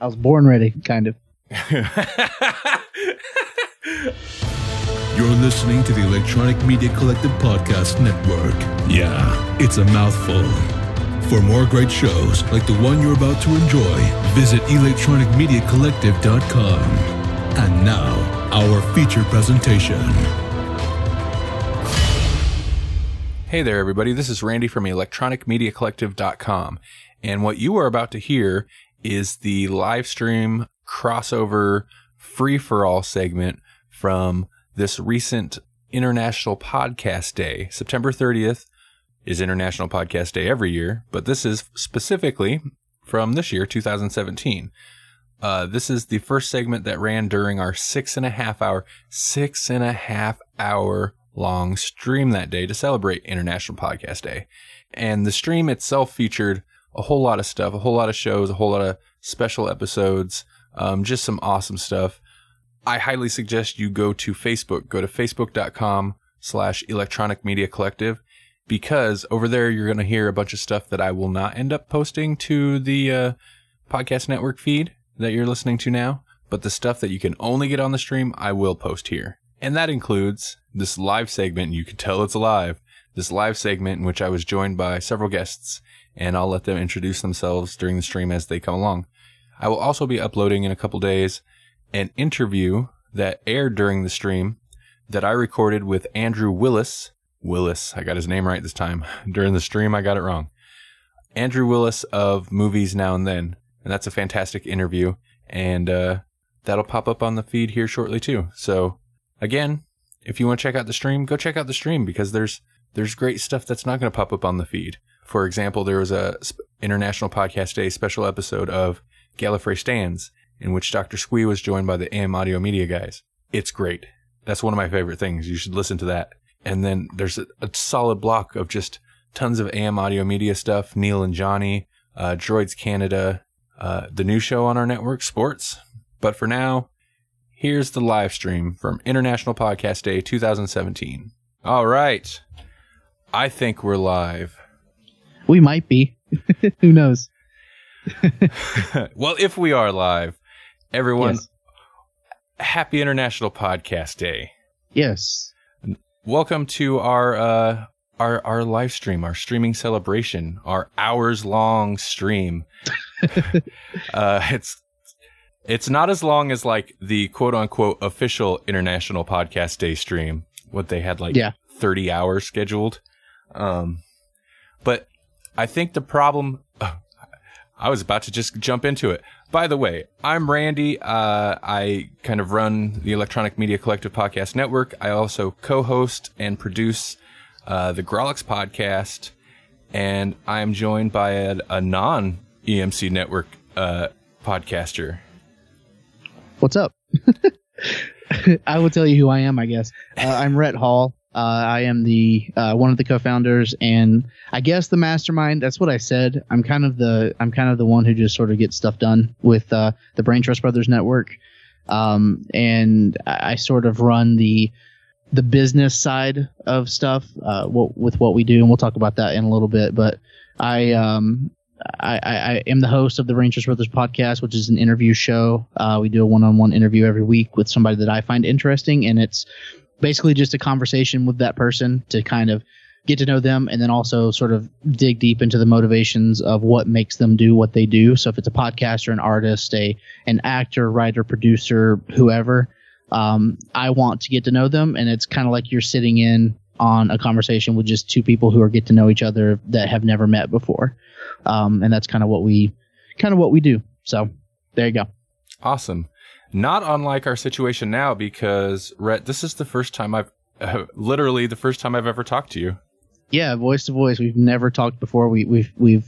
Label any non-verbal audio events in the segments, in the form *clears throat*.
I was born ready, kind of. *laughs* You're listening to the Electronic Media Collective Podcast Network. Yeah, it's a mouthful. For more great shows like the one you're about to enjoy, visit electronicmediacollective.com. And now, our feature presentation. Hey there, everybody. This is Randy from electronicmediacollective.com. And what you are about to hear is the live stream crossover free for all segment from this recent International Podcast Day. September 30th is International Podcast Day every year, but this is specifically from this year, 2017. Uh, this is the first segment that ran during our six and a half hour, six and a half hour long stream that day to celebrate International Podcast Day. And the stream itself featured a whole lot of stuff, a whole lot of shows, a whole lot of special episodes, um, just some awesome stuff. I highly suggest you go to Facebook. Go to facebook.com slash electronic media collective because over there you're going to hear a bunch of stuff that I will not end up posting to the uh, podcast network feed that you're listening to now. But the stuff that you can only get on the stream, I will post here. And that includes this live segment. You can tell it's live. This live segment in which I was joined by several guests, and I'll let them introduce themselves during the stream as they come along. I will also be uploading in a couple days an interview that aired during the stream that I recorded with Andrew Willis. Willis, I got his name right this time. *laughs* During the stream, I got it wrong. Andrew Willis of Movies Now and Then. And that's a fantastic interview. And uh, that'll pop up on the feed here shortly, too. So, again, if you want to check out the stream, go check out the stream because there's there's great stuff that's not going to pop up on the feed. For example, there was a International Podcast Day special episode of Gallifrey Stands in which Dr. Squee was joined by the AM Audio Media guys. It's great. That's one of my favorite things. You should listen to that. And then there's a, a solid block of just tons of AM Audio Media stuff. Neil and Johnny, uh, Droids Canada, uh, the new show on our network, Sports. But for now, here's the live stream from International Podcast Day 2017. All right. I think we're live. We might be. *laughs* Who knows? *laughs* well, if we are live, everyone, Yes. happy International Podcast Day. Yes. Welcome to our uh our our live stream, our streaming celebration, our hours long stream. *laughs* uh it's it's not as long as like the quote unquote official International Podcast Day stream, what they had like Yeah. 30 hours scheduled. Um but I think the problem *sighs* I was about to just jump into it. By the way, I'm Randy. Uh, I kind of run the Electronic Media Collective Podcast Network. I also co-host and produce uh, the Grolix podcast, and I'm joined by a, a non-EMC Network uh, podcaster. What's up? *laughs* I will tell you who I am, I guess. Uh, I'm Rhett Hall. Uh, I am the uh, one of the co-founders, and I guess the mastermind. That's what I said. I'm kind of the I'm kind of the one who just sort of gets stuff done with uh, the Brain Trust Brothers Network, um, and I, sort of run the the business side of stuff uh, what, with what we do, and we'll talk about that in a little bit. But I um, I, I, I am the host of the Brain Trust Brothers podcast, which is an interview show. Uh, we do a one-on-one interview every week with somebody that I find interesting, and it's basically just a conversation with that person to kind of get to know them, and then also sort of dig deep into the motivations of what makes them do what they do. So if it's a podcaster, an artist, a an actor, writer, producer, whoever, um, I want to get to know them, and it's kind of like you're sitting in on a conversation with just two people who are get to know each other that have never met before um, and that's kind of what we kind of what we do. So there you go. Awesome. Not unlike our situation now, because Rhett, this is the first time I've uh, *laughs* literally the first time I've ever talked to you. Yeah, voice to voice. We've never talked before. We, we've we've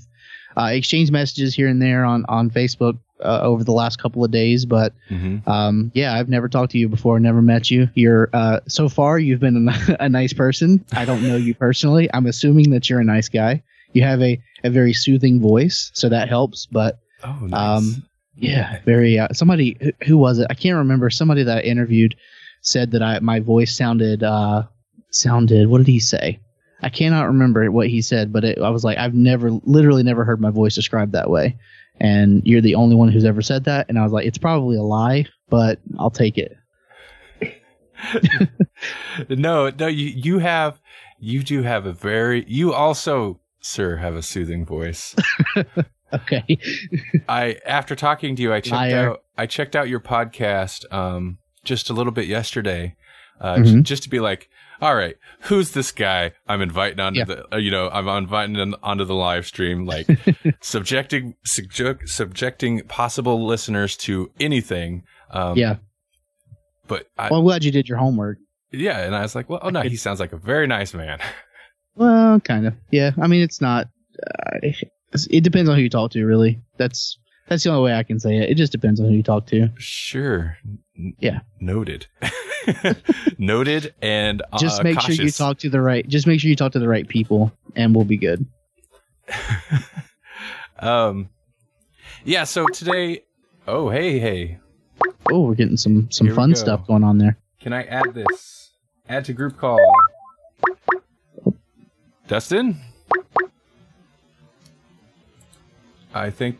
uh, exchanged messages here and there on on Facebook uh, over the last couple of days, but Mm-hmm. um, yeah, I've never talked to you before. Never met you. You're uh, so far you've been a, *laughs* a nice person. I don't know you personally. I'm assuming that you're a nice guy. You have a a very soothing voice, so that helps. But Oh, nice. Um, yeah, very. Uh, somebody who, who was it? I can't remember. Somebody that I interviewed said that I my voice sounded uh sounded. What did he say? I cannot remember what he said, but it, I was like, I've never, literally, never heard my voice described that way, and you're the only one who's ever said that. And I was like, it's probably a lie, but I'll take it. *laughs* no, no, you you have you do have a very you also, sir, have a soothing voice. *laughs* *laughs* okay. I after talking to you, I checked Liar. out I checked out your podcast um just a little bit yesterday, uh, Mhm. j- just to be like, all right, who's this guy? I'm inviting onto Yeah. the uh, you know I'm inviting him onto the live stream, like *laughs* subjecting subject, subjecting possible listeners to anything. Um, yeah. but I, Well, I'm glad you did your homework. yeah, and I was like, well, oh no, he sounds like a very nice man. *laughs* Well, kind of. Yeah. I mean, it's not. Uh, it depends on who you talk to, really. That's that's the only way I can say it. It just depends on who you talk to. Sure. N- Yeah. Noted. *laughs* Noted and uh, Just make sure you talk to the right. Just make sure you talk to the right people, and we'll be good. *laughs* um, yeah. So today, oh hey hey, Oh, we're getting some some Here fun stuff going on there. can I add this? Add to group call. Dustin, I think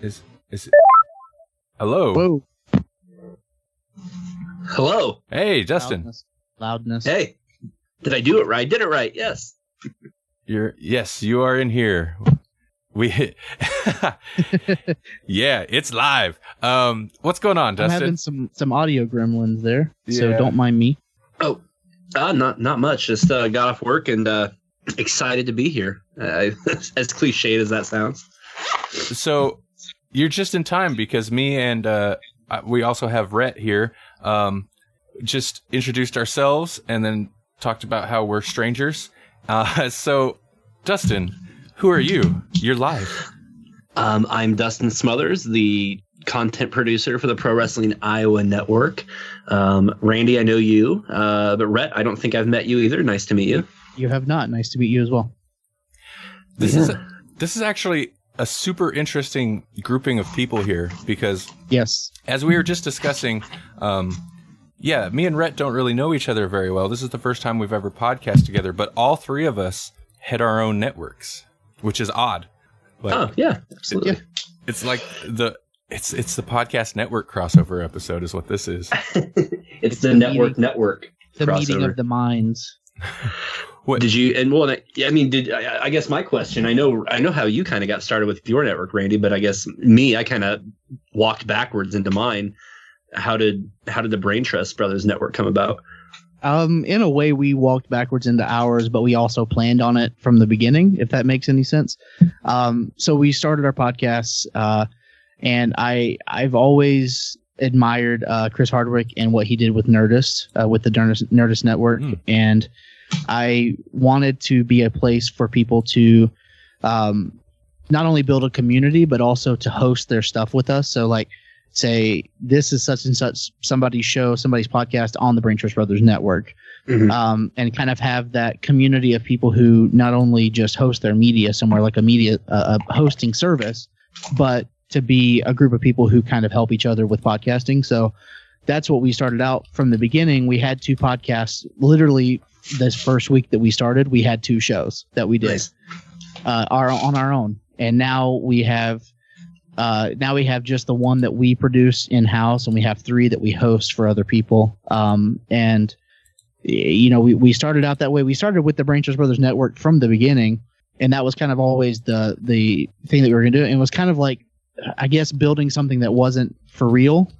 is is hello. Whoa. Hello. Hey, Justin. Loudness. Loudness. Hey. Did I do it right? Did it right. Yes. you're yes, you are in here. We *laughs* yeah, it's live. Um, what's going on, I'm having some some audio gremlins there, so don't mind me. Oh, uh, not not much. Just uh, got off work and uh, *clears throat* excited to be here. Uh, *laughs* as cliched as that sounds. So you're just in time because me and uh, we also have Rhett here. Um, just introduced ourselves and then talked about how we're strangers. Uh, *laughs* so, Dustin, who are you? You're live. Um, I'm Dustin Smothers, the content producer for the Pro Wrestling Iowa Network. Um, Randy, I know you, uh, but Rhett, I don't think I've met you either. Nice to meet you. You have not. Nice to meet you as well. This is this is actually a super interesting grouping of people here because Yes. as we were just discussing, um, yeah, me and Rhett don't really know each other very well. This is the first time we've ever podcast together, but all three of us had our own networks, which is odd. Like, Oh yeah, absolutely. It's like the it's it's the podcast network crossover episode is what this is. *laughs* it's the the network meeting. network. The meeting of the minds. *laughs* What Did you and well? I, I mean, did I, I guess my question? I know I know how you kind of got started with your network, Randy, but I guess me, I kind of walked backwards into mine. How did how did the Brain Trust Brothers Network come about? Um, in a way, we walked backwards into ours, but we also planned on it from the beginning, if that makes any sense. Um, so we started our podcasts, uh, and I I've always admired uh, Chris Hardwick and what he did with Nerdist, uh, with the Nerdist, Nerdist Network, Hmm. and I wanted to be a place for people to um, not only build a community, but also to host their stuff with us. So like say this is such and such somebody's show, somebody's podcast on the Brain Trust Brothers Network, Mhm. um, and kind of have that community of people who not only just host their media somewhere like a media uh, a hosting service, but to be a group of people who kind of help each other with podcasting. So that's what we started out from the beginning. We had two podcasts. Literally, this first week that we started, we had two shows that we did Nice. uh, are on our own, and now we have uh, now we have just the one that we produce in house, and we have three that we host for other people. Um, and you know, we, we started out that way. We started with the Brain Trust Brothers Network from the beginning, and that was kind of always the the thing that we were gonna do. And it was kind of like, I guess, building something that wasn't for real,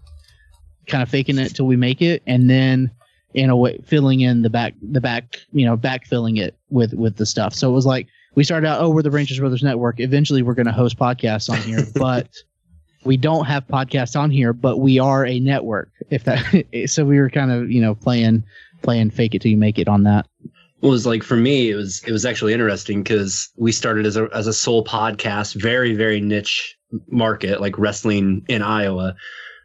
kind of faking it till we make it, and then in a way filling in the back the back you know backfilling it with with the stuff. So it was like we started out, oh, we're the Brain Trust Brothers Network. Eventually, we're going to host podcasts on here, *laughs* but we don't have podcasts on here, but we are a network. If that, *laughs* so we were kind of, you know, playing, playing fake it till you make it on that. Well, it was like for me, it was it was actually interesting because we started as a as a sole podcast, very very niche market, like wrestling in Iowa.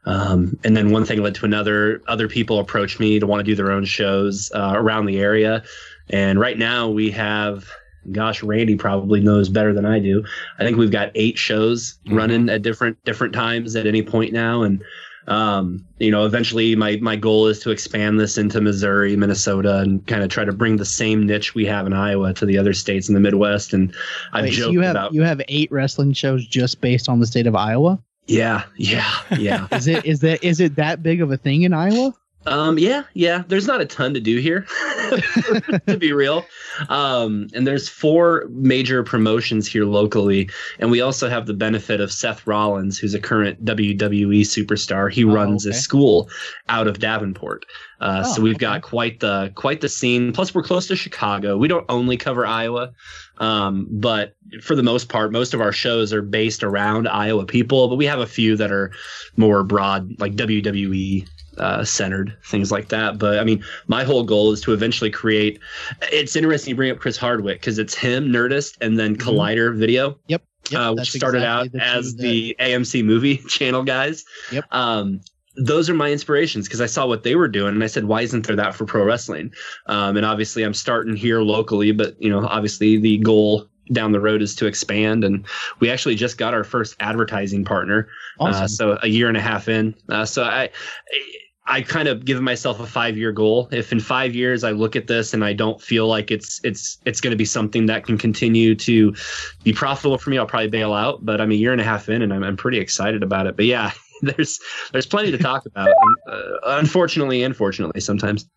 Um, and then one thing led to another. Other people approached me to want to do their own shows uh, around the area, and right now we have, gosh, Randy probably knows better than I do. I think we've got eight shows Mhm. running at different different times at any point now, and Um, you know, eventually my my goal is to expand this into Missouri, Minnesota, and kind of try to bring the same niche we have in Iowa to the other states in the Midwest. And I've Wait, so joked you have about you have eight wrestling shows just based on the state of Iowa. Yeah, yeah, yeah. *laughs* Is it is that is it that big of a thing in Iowa? Um, yeah, yeah. There's not a ton to do here, *laughs* to be real. Um, and there's four major promotions here locally, and we also have the benefit of Seth Rollins, who's a current WWE superstar. He Oh, runs a school out of Davenport, uh, so Oh, we've okay. got quite the quite the scene. Plus, we're close to Chicago. We don't only cover Iowa, um, but for the most part, most of our shows are based around Iowa people. But we have a few that are more broad, like WWE uh, centered things like that. But I mean, my whole goal is to eventually create. It's interesting you bring up Chris Hardwick because it's him, Nerdist, and then Mhm. Collider Video, Yep, uh, which started exactly out the as two the AMC movie *laughs* channel guys. Yep. Um, those are my inspirations because I saw what they were doing and I said, why isn't there that for pro wrestling? Um, and obviously, I'm starting here locally, but you know, obviously, the goal down the road is to expand. And we actually just got our first advertising partner. awesome. Uh, so a year and a half in. Uh, so I, I kind of give myself a five year goal. If in five years I look at this and I don't feel like it's it's it's going to be something that can continue to be profitable for me, I'll probably bail out. But I'm a year and a half in, and I'm I'm pretty excited about it. But yeah, *laughs* there's there's plenty to talk about. Uh, unfortunately, and fortunately, sometimes.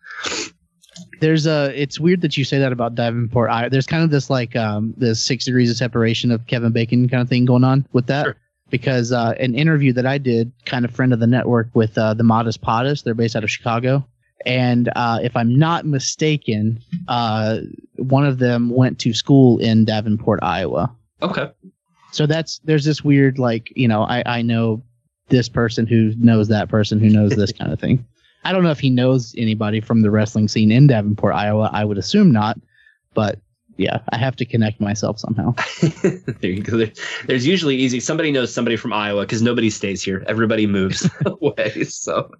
there's a it's weird that you say that about Davenport. I, there's kind of this like um this six degrees of separation of Kevin Bacon kind of thing going on with that. Sure. Because uh, an interview that I did, kind of friend of the network with uh, the Modest Podest, they're based out of Chicago, and uh, if I'm not mistaken, uh, one of them went to school in Davenport, Iowa. Okay. So that's there's this weird like you know I I know this person who knows that person who knows this *laughs* kind of thing. I don't know if he knows anybody from the wrestling scene in Davenport, Iowa. I would assume not, but yeah, I have to connect myself somehow. *laughs* there you go. There, there's usually easy. Somebody knows somebody from Iowa because nobody stays here. Everybody moves *laughs* away. So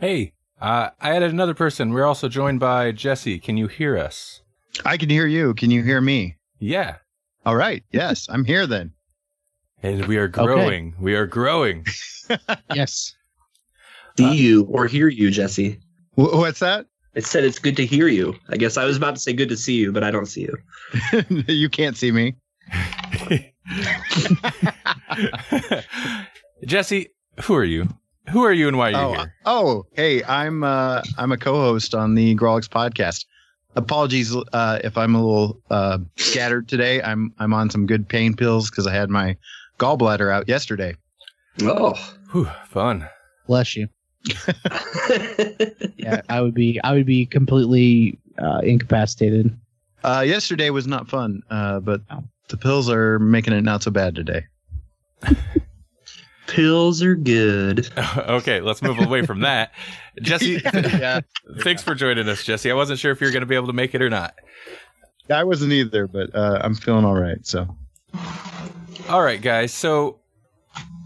Hey, uh, I added another person. We're also joined by Jesse. Can you hear us? I can hear you. Can you hear me? Yeah. All right. Yes, I'm here then. And we are growing. We are growing. *laughs* yes, see you or hear you, Jesse. Wh- what's that? It said it's good to hear you. I guess I was about to say good to see you, but I don't see you. *laughs* you can't see me. *laughs* Jesse, who are you? Who are you and why are you Oh, here? oh, hey, I'm uh, I'm a co-host on the Grolix podcast. Apologies uh, if I'm a little uh, scattered today. I'm I'm on some good pain pills because I had my gallbladder out yesterday. Oh. Whew, fun. bless you. *laughs* Yeah, I would be I would be completely uh, incapacitated. Uh, yesterday was not fun, uh, but the pills are making it not so bad today. *laughs* Pills are good. *laughs* okay, let's move away from that. Jesse, yeah, thanks for joining us, Jesse. I wasn't sure if you were going to be able to make it or not. I wasn't either, but uh, I'm feeling all right. So All right, guys. So,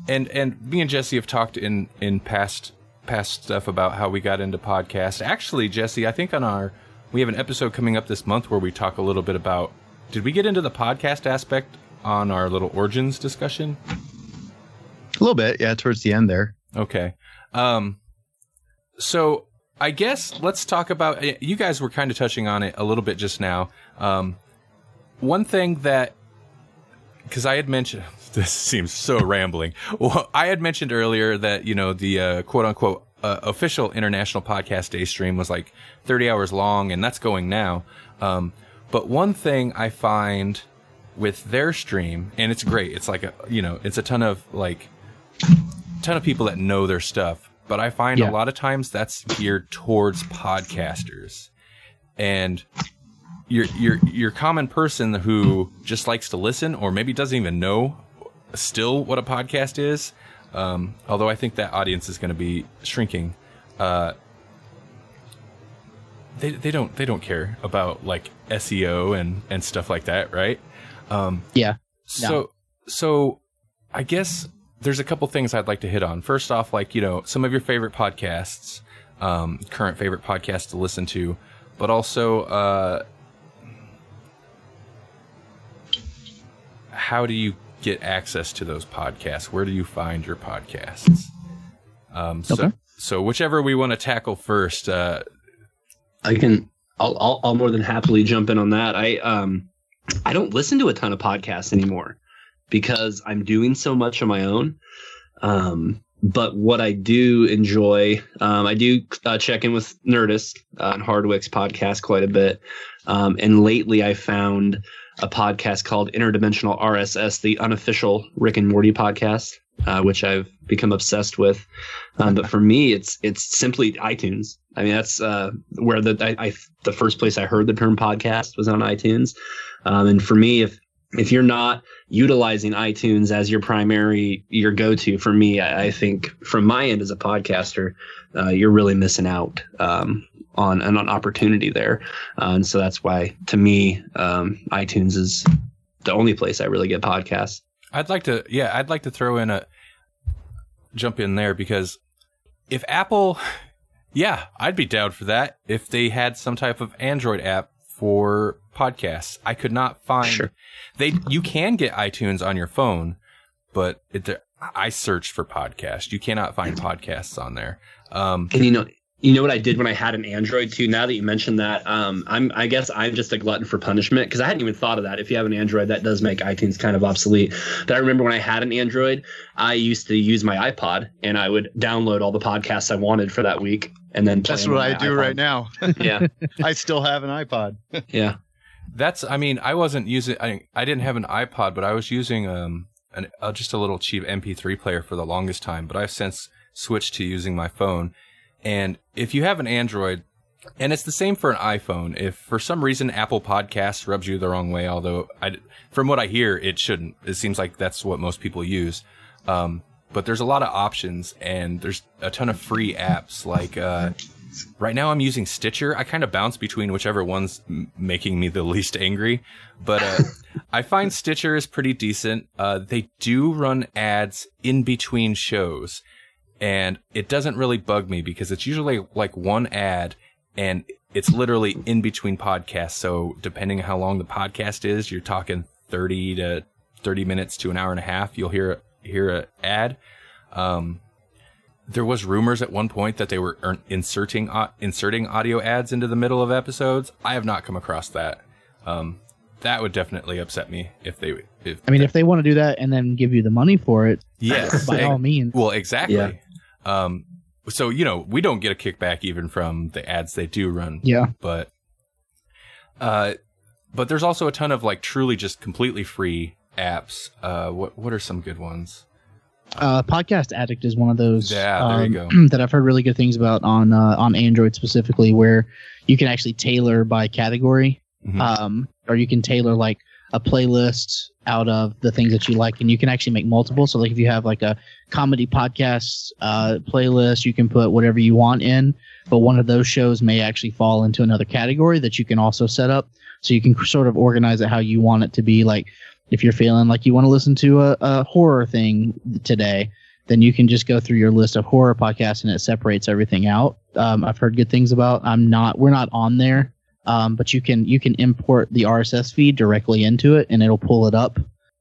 and and me and Jesse have talked in in past past stuff about how we got into podcast. Actually, Jesse, I think on our we have an episode coming up this month where we talk a little bit about. Did we get into the podcast aspect on our little origins discussion? a little bit, yeah, towards the end there. Okay. Um, so I guess let's talk about. You guys were kind of touching on it a little bit just now. Um, one thing that, because I had mentioned, *laughs* this seems so rambling. Well, I had mentioned earlier that you know the uh, quote unquote uh, official International Podcast Day stream was like 30 hours long, and that's going now. Um, but one thing I find with their stream, and it's great. It's like a you know, it's a ton of like ton of people that know their stuff, but I find Yeah. a lot of times that's geared towards podcasters. And your your your common person who just likes to listen or maybe doesn't even know still what a podcast is, um, although I think that audience is going to be shrinking. Uh, they they don't they don't care about like SEO and and stuff like that, right? Um, Yeah. so so I guess there's a couple things I'd like to hit on. First off, like, you know, some of your favorite podcasts, um, current favorite podcasts to listen to, but also uh how do you get access to those podcasts? Where do you find your podcasts? Um, so, Okay. so whichever we want to tackle first. Uh, I can. I'll, I'll. I'll more than happily jump in on that. I um, I don't listen to a ton of podcasts anymore because I'm doing so much on my own. Um, but what I do enjoy, um, I do uh, check in with Nerdist uh, and Hardwick's podcast quite a bit. Um, and lately, I found a podcast called Interdimensional RSS, the unofficial Rick and Morty podcast, uh, which I've become obsessed with. Um, but for me, it's it's simply iTunes. I mean, that's uh, where the I, I the first place I heard the term podcast was on iTunes. Um, and for me, if if you're not utilizing iTunes as your primary your go-to for me, I, I think from my end as a podcaster, uh, you're really missing out um, on an, an opportunity there. Uh, and so that's why, to me, um, iTunes is the only place I really get podcasts. I'd like to, yeah, I'd like to throw in a jump in there because if Apple, *sighs* yeah, I'd be down for that if they had some type of Android app for podcasts. I could not find Sure. they. You can get iTunes on your phone, but it, I searched for podcast. You cannot find podcasts on there. Um, And you know, you know what I did when I had an Android too. Now that you mentioned that, um, I'm I guess I'm just a glutton for punishment because I hadn't even thought of that. If you have an Android, that does make iTunes kind of obsolete. But I remember when I had an Android, I used to use my iPod and I would download all the podcasts I wanted for that week, and then That's what I do iPod. right now. *laughs* Yeah, I still have an iPod. *laughs* yeah. That's, I mean, I wasn't using, I, I didn't have an iPod, but I was using um, an, uh, just a little cheap MP3 player for the longest time. But I've since switched to using my phone. And if you have an Android, and it's the same for an iPhone, if for some reason Apple Podcasts rubs you the wrong way, although I, from what I hear, it shouldn't. It seems like that's what most people use. Um, but there's a lot of options, and there's a ton of free apps like. Uh, Right now, I'm using Stitcher. I kind of bounce between whichever one's m- making me the *laughs* least angry, but uh, *laughs* I find Stitcher is pretty decent. Uh, they do run ads in between shows, and it doesn't really bug me because it's usually like one ad, and it's literally in between podcasts. So depending on how long the podcast is, you're talking 30 to 30 minutes to an hour and a half. You'll hear hear a ad. Um, there was rumors at one point that they were er- inserting uh, inserting audio ads into the middle of episodes. I have not come across that. Um, that would definitely upset me if they if I mean, if they want to do that and then give you the money for it, yes by all means. well exactly. Yeah. Um, so you know we don't get a kickback even from the ads they do run, Yeah. but uh, but there's also a ton of like truly just completely free apps. Uh, what what are some good ones? Uh, Podcast Addict is one of those Yeah, um, *clears throat* that I've heard really good things about on uh, on Android specifically, where you can actually tailor by category, Mhm. um, or you can tailor like a playlist out of the things that you like, and you can actually make multiple. So, like if you have like a comedy podcast uh, playlist, you can put whatever you want in, but one of those shows may actually fall into another category that you can also set up. So you can sort of organize it how you want it to be. Like if you're feeling like you want to listen to a, a horror thing today, then you can just go through your list of horror podcasts and it separates everything out. Um, I've heard good things about. I'm not. We're not on there, um, but you can you can import the RSS feed directly into it and it'll pull it up.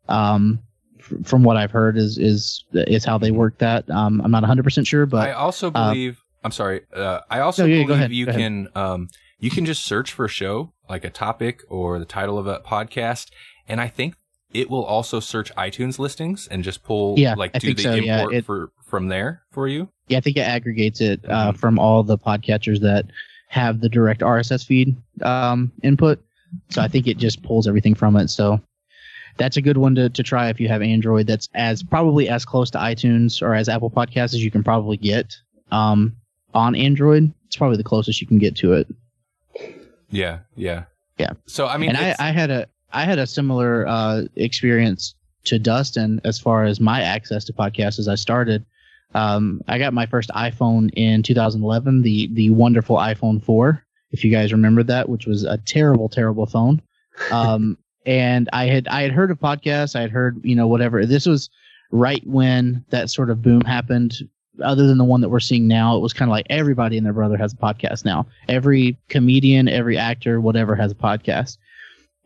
Um, f- from what I've heard is is is how they work that. Um, I'm not 100 percent sure, but I also uh, believe. I'm sorry. Uh, I also No, yeah, believe ahead, you can um, you can just search for a show like a topic or the title of a podcast, and I think it will also search iTunes listings and just pull Yeah, like I do think the so, yeah, it- for from there for you. yeah, I think it aggregates it uh, Mhm. from all the podcatchers that have the direct RSS feed um, input. So I think it just pulls everything from it. So that's a good one to, to try if you have Android. That's as probably as close to iTunes or as Apple Podcasts as you can probably get um, on Android. It's probably the closest you can get to it. Yeah, yeah, Yeah. So I mean, and I, I had a I had a similar uh, experience to Dustin as far as my access to podcasts as I started. Um, I got my first iPhone in 2011, the the wonderful iPhone 4, if you guys remember that, which was a terrible, terrible phone. *laughs* Um, and I had I had heard of podcasts, I had heard you know whatever. This was right when that sort of boom happened. Other than the one that we're seeing now, it was kind of like everybody and their brother has a podcast now. Every comedian, every actor, whatever has a podcast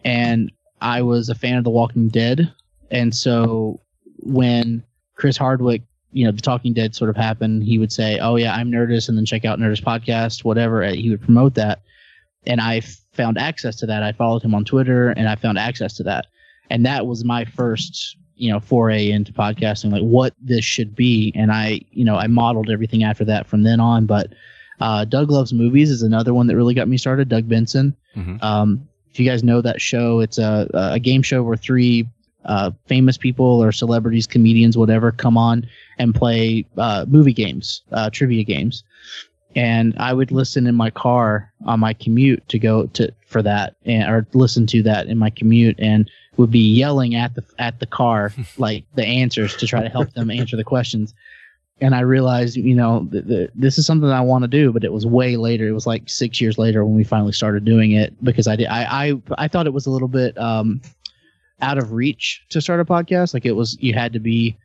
and I was a fan of The Walking Dead. And so when Chris Hardwick you know the Talking Dead sort of happened, he would say, "Oh yeah, I'm Nerdist," and then check out Nerdist podcast, whatever. He would promote that, and I found access to that. I followed him on Twitter, and I found access to that, and that was my first you know foray into podcasting, like what this should be, and I you know I modeled everything after that from then on. But uh, Doug Loves Movies is another one that really got me started. Doug Benson. Mhm. Um, if you guys know that show, it's a a game show where three uh, famous people or celebrities, comedians, whatever, come on and play uh, movie games, uh, trivia games. And I would listen in my car on my commute to go to for that, and or listen to that in my commute, and would be yelling at the at the car *laughs* like the answers to try to help them answer the questions. And I realized, you know, th- th- this is something I want to do, but it was way later. It was like six years later when we finally started doing it because I did. I I, I thought it was a little bit um, out of reach to start a podcast. Like it was, you had to be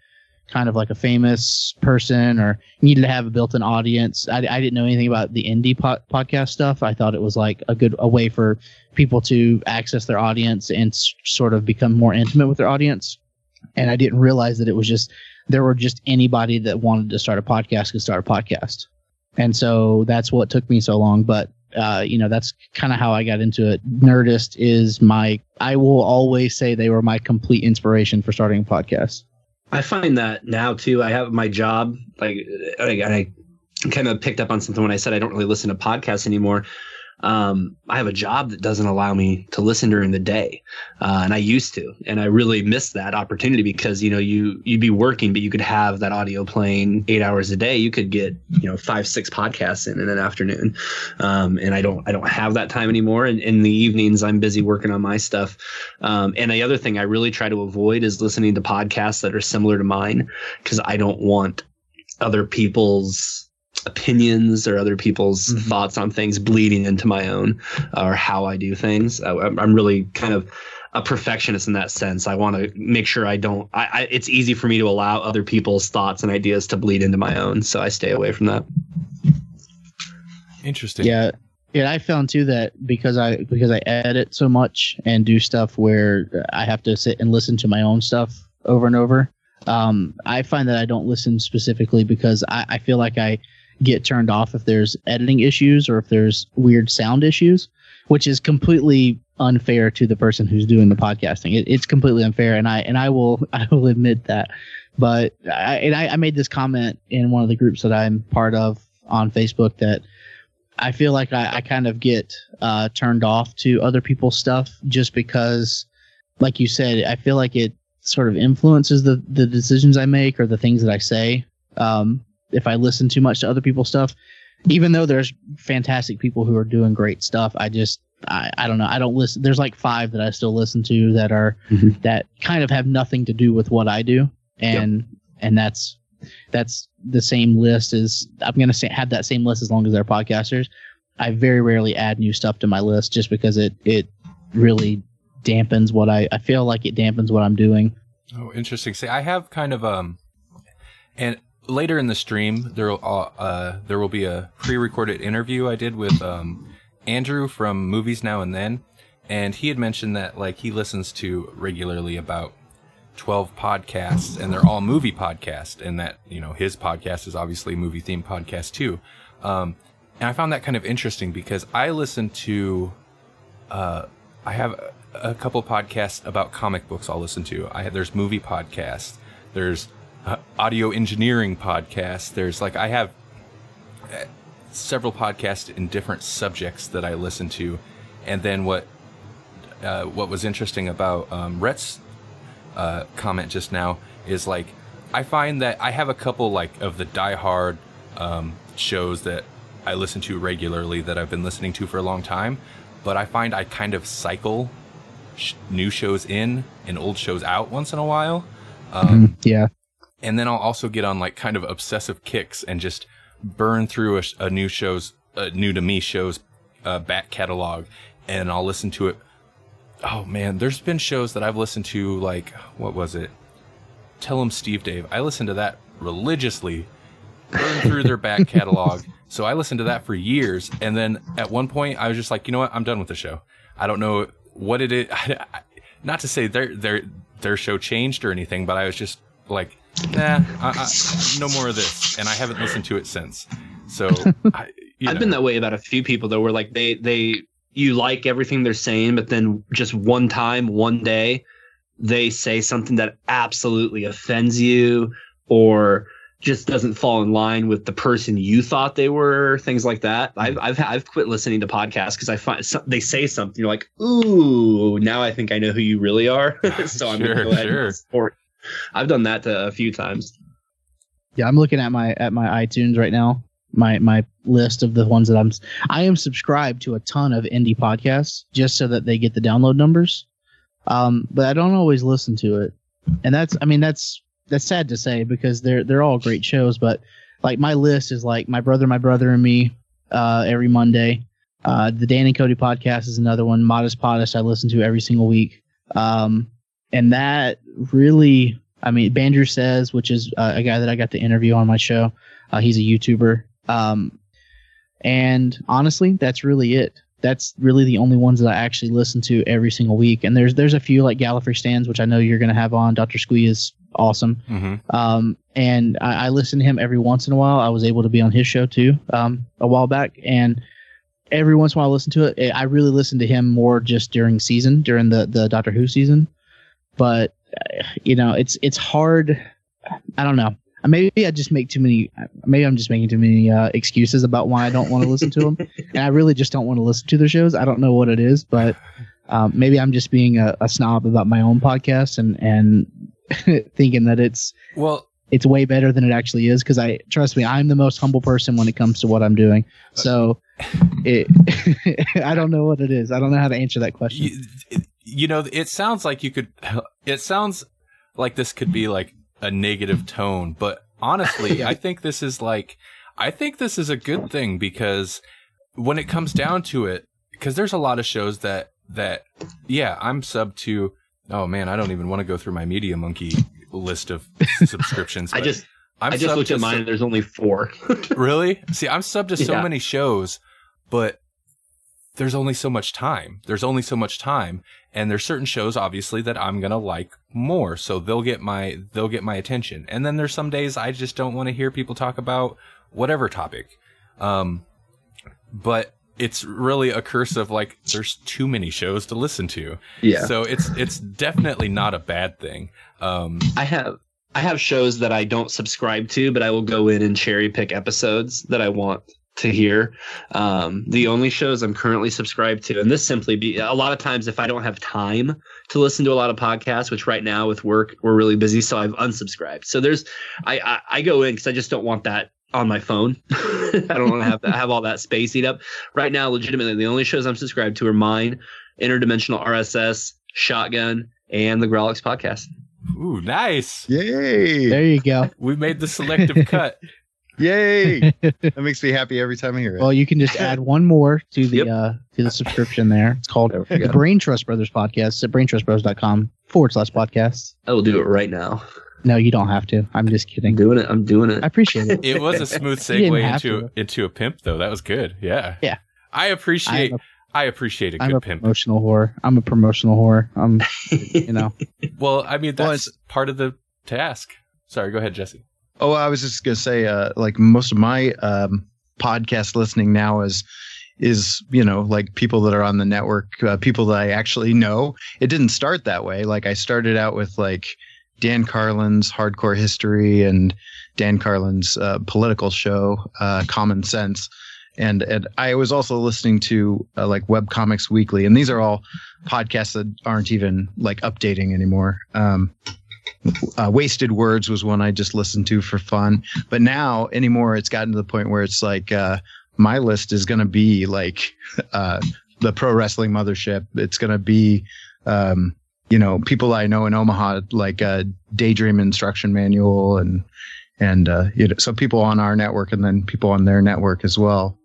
kind of like a famous person or needed to have a built-in audience. I, I didn't know anything about the indie po- podcast stuff. I thought it was like a good a way for people to access their audience and s- sort of become more intimate with their audience. And I didn't realize that it was just there were just anybody that wanted to start a podcast could start a podcast. And so that's what took me so long. But uh, you know, that's kind of how I got into it. Nerdist is my I will always say they were my complete inspiration for starting a podcast. I find that now too. I have my job, like I, I kind of picked up on something when I said I don't really listen to podcasts anymore. Um, I have a job that doesn't allow me to listen during the day, uh, and I used to, and I really missed that opportunity because you know you you'd be working, but you could have that audio playing eight hours a day. You could get you know five six podcasts in in an afternoon, um, and I don't I don't have that time anymore. And in the evenings, I'm busy working on my stuff. Um, and the other thing I really try to avoid is listening to podcasts that are similar to mine because I don't want other people's opinions or other people's Mhm. thoughts on things bleeding into my own or how I do things. I, I'm I'm really kind of a perfectionist in that sense. I want to make sure I don't. I, I it's easy for me to allow other people's thoughts and ideas to bleed into my own, so I stay away from that. Interesting. Yeah. Yeah, I found too that because I because I edit so much and do stuff where I have to sit and listen to my own stuff over and over. Um, I find that I don't listen specifically because I, I feel like I get turned off if there's editing issues or if there's weird sound issues, which is completely unfair to the person who's doing the podcasting. It, it's completely unfair, and I and I will *laughs* I will admit that. But I, and I, I made this comment in one of the groups that I'm part of on Facebook that I feel like I, I kind of get uh, turned off to other people's stuff just because, like you said, I feel like it sort of influences the the decisions I make or the things that I say. Um, if I listen too much to other people's stuff, even though there's fantastic people who are doing great stuff, I just I, I don't know. I don't listen. There's like five that I still listen to that are Mhm. that kind of have nothing to do with what I do, and and that's that's the same list as I'm gonna say have that same list as long as they're podcasters. I very rarely add new stuff to my list just because it it really dampens what I I feel like it dampens what I'm doing. Oh, interesting. See, I have kind of um, and later in the stream there will uh, uh there will be a pre-recorded interview I did with um Andrew from Movies Now and Then, and he had mentioned that like he listens to regularly about 12 podcasts and they're all movie podcasts and that you know his podcast is obviously movie themed podcast too. Um and i found that kind of interesting because i listen to uh i have a, a couple podcasts about comic books i'll listen to. I there's movie podcasts there's uh, audio engineering podcasts there's like i have uh, several podcasts in different subjects that i listen to and then what uh, what was interesting about um, Rhett's uh, comment just now is like I find that I have a couple like of the diehard um, shows that I listen to regularly that I've been listening to for a long time, but I find I kind of cycle new shows in and old shows out once in a while. Um, Yeah. And then I'll also get on like kind of obsessive kicks and just burn through a, a new show's a new to me show's uh, back catalog, and I'll listen to it. Oh man, there's been shows that I've listened to like what was it? Tell Tell 'em Steve Dave. I listened to that religiously, burn through their back *laughs* catalog. So I listened to that for years, and then at one point I was just like, you know what? I'm done with the show. I don't know what it is. *laughs* Not to say their their their show changed or anything, but I was just like, nah, I, I, no more of this, and I haven't listened to it since. So *laughs* I, you I've been that way about a few people though, where like they they you like everything they're saying, but then just one time, one day, they say something that absolutely offends you or just doesn't fall in line with the person you thought they were. Things like that. I've I've I've quit listening to podcasts because I find so, they say something you're like, ooh, now I think I know who you really are. *laughs* so I'm Sure, gonna go ahead sure. and support. I've done that a few times. Yeah, I'm looking at my at my iTunes right now. My my list of the ones that I'm I am subscribed to a ton of indie podcasts just so that they get the download numbers. Um, but I don't always listen to it, and that's I mean that's that's sad to say because they're they're all great shows. But like my list is like my brother, my brother, and me uh, every Monday. Uh, the Dan and Cody podcast is another one. Modest Podest I listen to every single week. Um, and that really, I mean, Bandrew says, which is uh, a guy that I got to interview on my show. Uh, he's a YouTuber. Um, and honestly, that's really it. That's really the only ones that I actually listen to every single week. And there's there's a few like Gallifrey stands, which I know you're going to have on. Dr. Squee is awesome. Mhm. Um, and I, I listen to him every once in a while. I was able to be on his show too um, a while back, and every once in a while I listen to it. I really listen to him more just during season, during the the Doctor Who season. But uh, you know, it's it's hard. I don't know. Maybe I just make too many. Maybe I'm just making too many uh, excuses about why I don't want to listen to them, *laughs* and I really just don't want to listen to their shows. I don't know what it is, but um, maybe I'm just being a, a snob about my own podcast and and *laughs* thinking that it's Well, it's way better than it actually is because I trust me, I'm the most humble person when it comes to what I'm doing. So it, *laughs* I don't know what it is. I don't know how to answer that question. you, you know, it sounds like you could. *laughs* It sounds like this could be like a negative tone, but honestly, *laughs* I think this is like. I think this is a good thing because when it comes down to it, because there's a lot of shows that that yeah, I'm sub to. Oh man, I don't even want to go through my Media Monkey list of *laughs* subscriptions. I just I'm i just looked at mine so- and there's only four. *laughs* really? See, I'm sub to so Yeah. many shows, but there's only so much time. There's only so much time, and there's certain shows obviously that I'm gonna like more, so they'll get my they'll get my attention. And then there's some days I just don't want to hear people talk about whatever topic. Um, but it's really a curse of like there's too many shows to listen to. yeah. So it's it's definitely not a bad thing. Um, I have I have shows that I don't subscribe to, but I will go in and cherry pick episodes that I want to hear. Um, the only shows I'm currently subscribed to, and this simply be a lot of times if I don't have time to listen to a lot of podcasts, which right now with work we're really busy, so I've unsubscribed. So there's I I, I go in because I just don't want that on my phone. *laughs* I don't want to have have all that space eat up. Right now, legitimately, the only shows I'm subscribed to are mine, Interdimensional RSS, Shotgun, and the Growlix podcast. ooh, nice. Yay! there you go. *laughs* We made the selective cut. Yay! *laughs* that makes me happy every time I hear it. Well, you can just add one more to the Yep. uh, to the subscription there. It's called There the. Brain Trust Brothers podcast at braintrustbrothers.com forward slash podcast. I will do it right now. No, you don't have to. I'm just I'm kidding. doing it. I'm doing it. I appreciate it. It was a smooth *laughs* segue have into into a pimp though. That was good. Yeah. Yeah. I appreciate I'm I appreciate a I'm good a pimp. promotional whore. I'm a promotional whore. I'm, *laughs* you know, Well, I mean Well, that's part of the task. Sorry, go ahead, Jesse. Oh, I was just gonna say, uh, like most of my um, podcast listening now is is you know like people that are on the network, uh, people that I actually know. It didn't start that way. Like I started out with like Dan Carlin's Hardcore History and Dan Carlin's uh, political show, uh, Common Sense. And, and I was also listening to uh, like Webcomics Weekly, and these are all podcasts that aren't even like updating anymore. Um, uh, Wasted Words was one I just listened to for fun. But now anymore, it's gotten to the point where it's like uh, my list is going to be like uh, the Pro Wrestling Mothership. It's going to be, um, you know, people I know in Omaha, like uh, Daydream Instruction Manual, and and uh, you know, so people on our network, and then people on their network as well,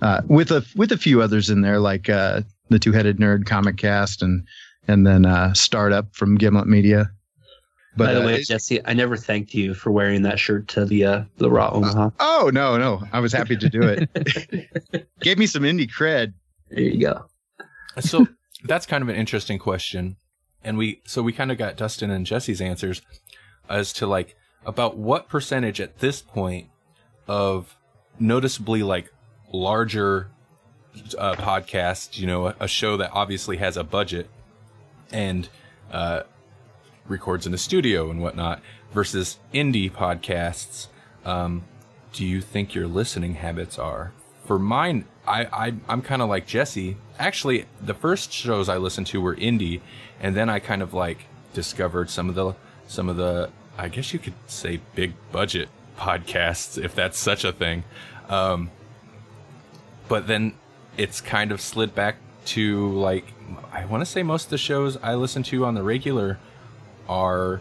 uh, with a with a few others in there, like uh, the Two Headed Nerd Comic Cast, and and then uh, Startup from Gimlet Media. But By the uh, way, Jesse, I never thanked you for wearing that shirt to the uh, the Raw Omaha. Oh no, no. I was happy to do it. *laughs* Gave me some indie cred. there you go. So that's kind of an interesting question. And we so we kind of got Dustin and Jesse's answers as to like about what percentage at this point of noticeably like larger uh, podcasts, you know, a, a show that obviously has a budget and uh, records in a studio and whatnot versus indie podcasts, um, do you think your listening habits are? For mine, I, I I'm kind of like Jesse. Actually, the first shows I listened to were indie, and then I kind of like discovered some of the some of the I guess you could say big budget podcasts if that's such a thing. Um, but then it's kind of slid back to like I want to say most of the shows I listen to on the regular are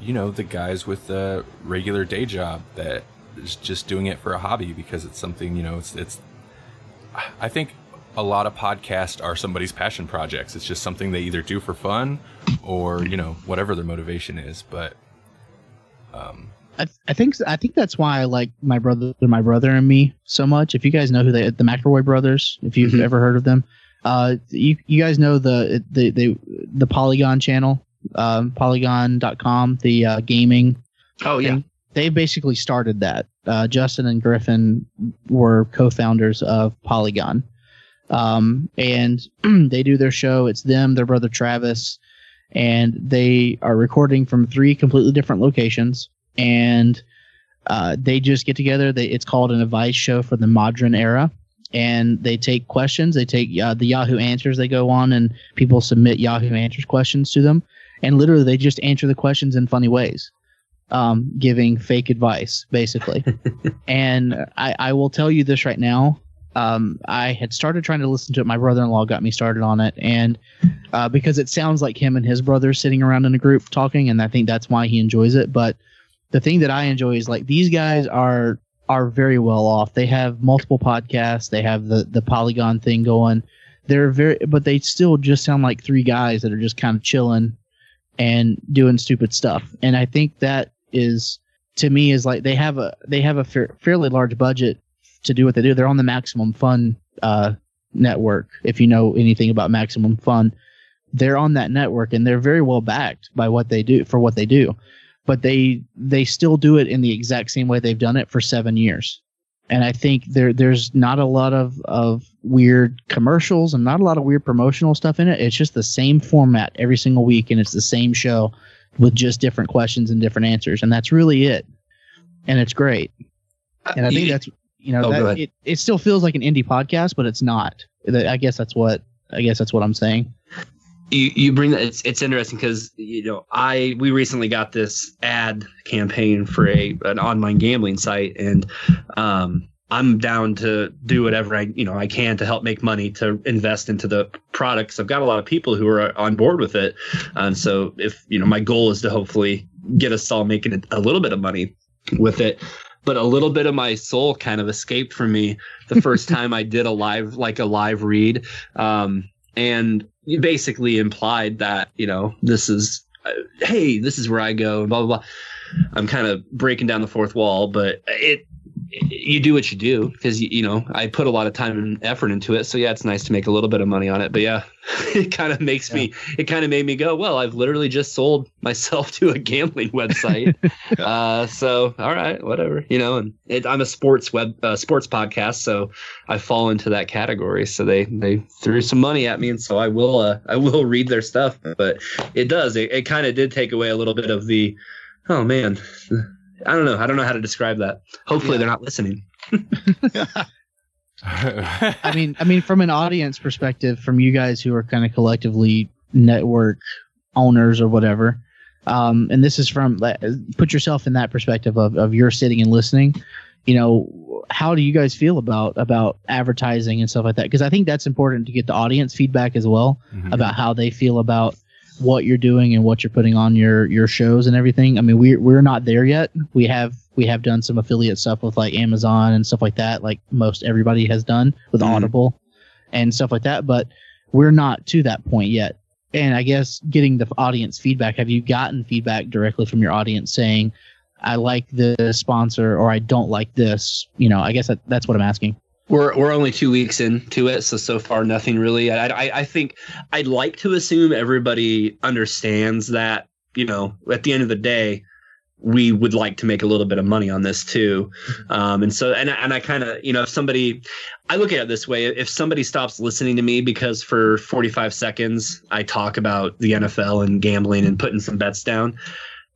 you know the guys with the regular day job that is just doing it for a hobby because it's something you know it's it's I think a lot of podcasts are somebody's passion projects. It's just something they either do for fun or you know whatever their motivation is. But um, I, I think I think that's why I like my brother, my brother and me so much. If you guys know who they, the McElroy brothers, if you've Mhm. ever heard of them, uh, you you guys know the the the, the Polygon channel, um, Polygon.com, the uh, gaming Oh yeah. thing. They basically started that. Uh, Justin and Griffin were co-founders of Polygon, um, and *clears throat* they do their show. It's them, their brother Travis, and they are recording from three completely different locations. And uh, they just get together. They, it's called an advice show for the modern era. And they take questions. They take uh, the Yahoo Answers. They go on, and people submit Yahoo Answers questions to them. And literally, they just answer the questions in funny ways um, giving fake advice, basically. *laughs* and I, I will tell you this right now. Um, I had started trying to listen to it. My brother-in-law got me started on it, and uh, because it sounds like him and his brother sitting around in a group talking, and I think that's why he enjoys it. But the thing that I enjoy is like these guys are are very well off. They have multiple podcasts. They have the the Polygon thing going. They're very, but they still just sound like three guys that are just kind of chilling and doing stupid stuff. And I think that is to me is like they have a they have a fair, fairly large budget to do what they do. They're on the Maximum Fun uh, network. If you know anything about Maximum Fun, they're on that network and they're very well backed by what they do for what they do. But they they still do it in the exact same way they've done it for seven years. And I think there there's not a lot of, of weird commercials and not a lot of weird promotional stuff in it. It's just the same format every single week and it's the same show with just different questions and different answers. And that's really it. And it's great. And I think that's you know Oh, that, it, it still feels like an indie podcast, but it's not. I guess that's what I guess that's what I'm saying. you you bring that it's it's interesting because you know I we recently got this ad campaign for a an online gambling site and um I'm down to do whatever I you know I can to help make money to invest into the products. I've got a lot of people who are on board with it, and so if you know my goal is to hopefully get us all making a, little bit of money with it. But a little bit of my soul kind of escaped from me the first *laughs* time I did a live like a live read. Um, and basically implied that you know this is uh, hey this is where i go and blah blah blah i'm kind of breaking down the fourth wall but it you do what you do because you, you know i put a lot of time and effort into it. So yeah it's nice to make a little bit of money on it. But yeah *laughs* it kind of makes me it kind of made me go well i've literally just sold myself *laughs* to a gambling website. *laughs* Uh so all right whatever you know and it, i'm a sports web uh, sports podcast so I fall into that category. So they they threw some money at me, and so I will uh, I will read their stuff. But it does it, it kind of did take away a little bit of the oh man, I don't know I don't know how to describe that. Hopefully Yeah. they're not listening. *laughs* I mean, I mean, from an audience perspective, from you guys who are kind of collectively network owners or whatever, um, and this is from put yourself in that perspective of of you're sitting and listening. You know, how do you guys feel about about advertising and stuff like that? Because I think that's important to get the audience feedback as well Mhm. about how they feel about what you're doing and what you're putting on your your shows and everything. I mean, we're we're not there yet. We have we have done some affiliate stuff with like Amazon and stuff like that, like most everybody has done with Mhm. Audible and stuff like that. But we're not to that point yet. And I guess getting the audience feedback. Have you gotten feedback directly from your audience saying, "I like this sponsor" or "I don't like this"? You know, I guess that, that's what I'm asking. We're we're only two weeks into it, so so far nothing really. I I, I think I'd like to assume everybody understands that you know at the end of the day, we would like to make a little bit of money on this too. Um, and so, and, and I kind of, you know, if somebody, I look at it this way, if somebody stops listening to me because for 45 seconds I talk about the NFL and gambling and putting some bets down,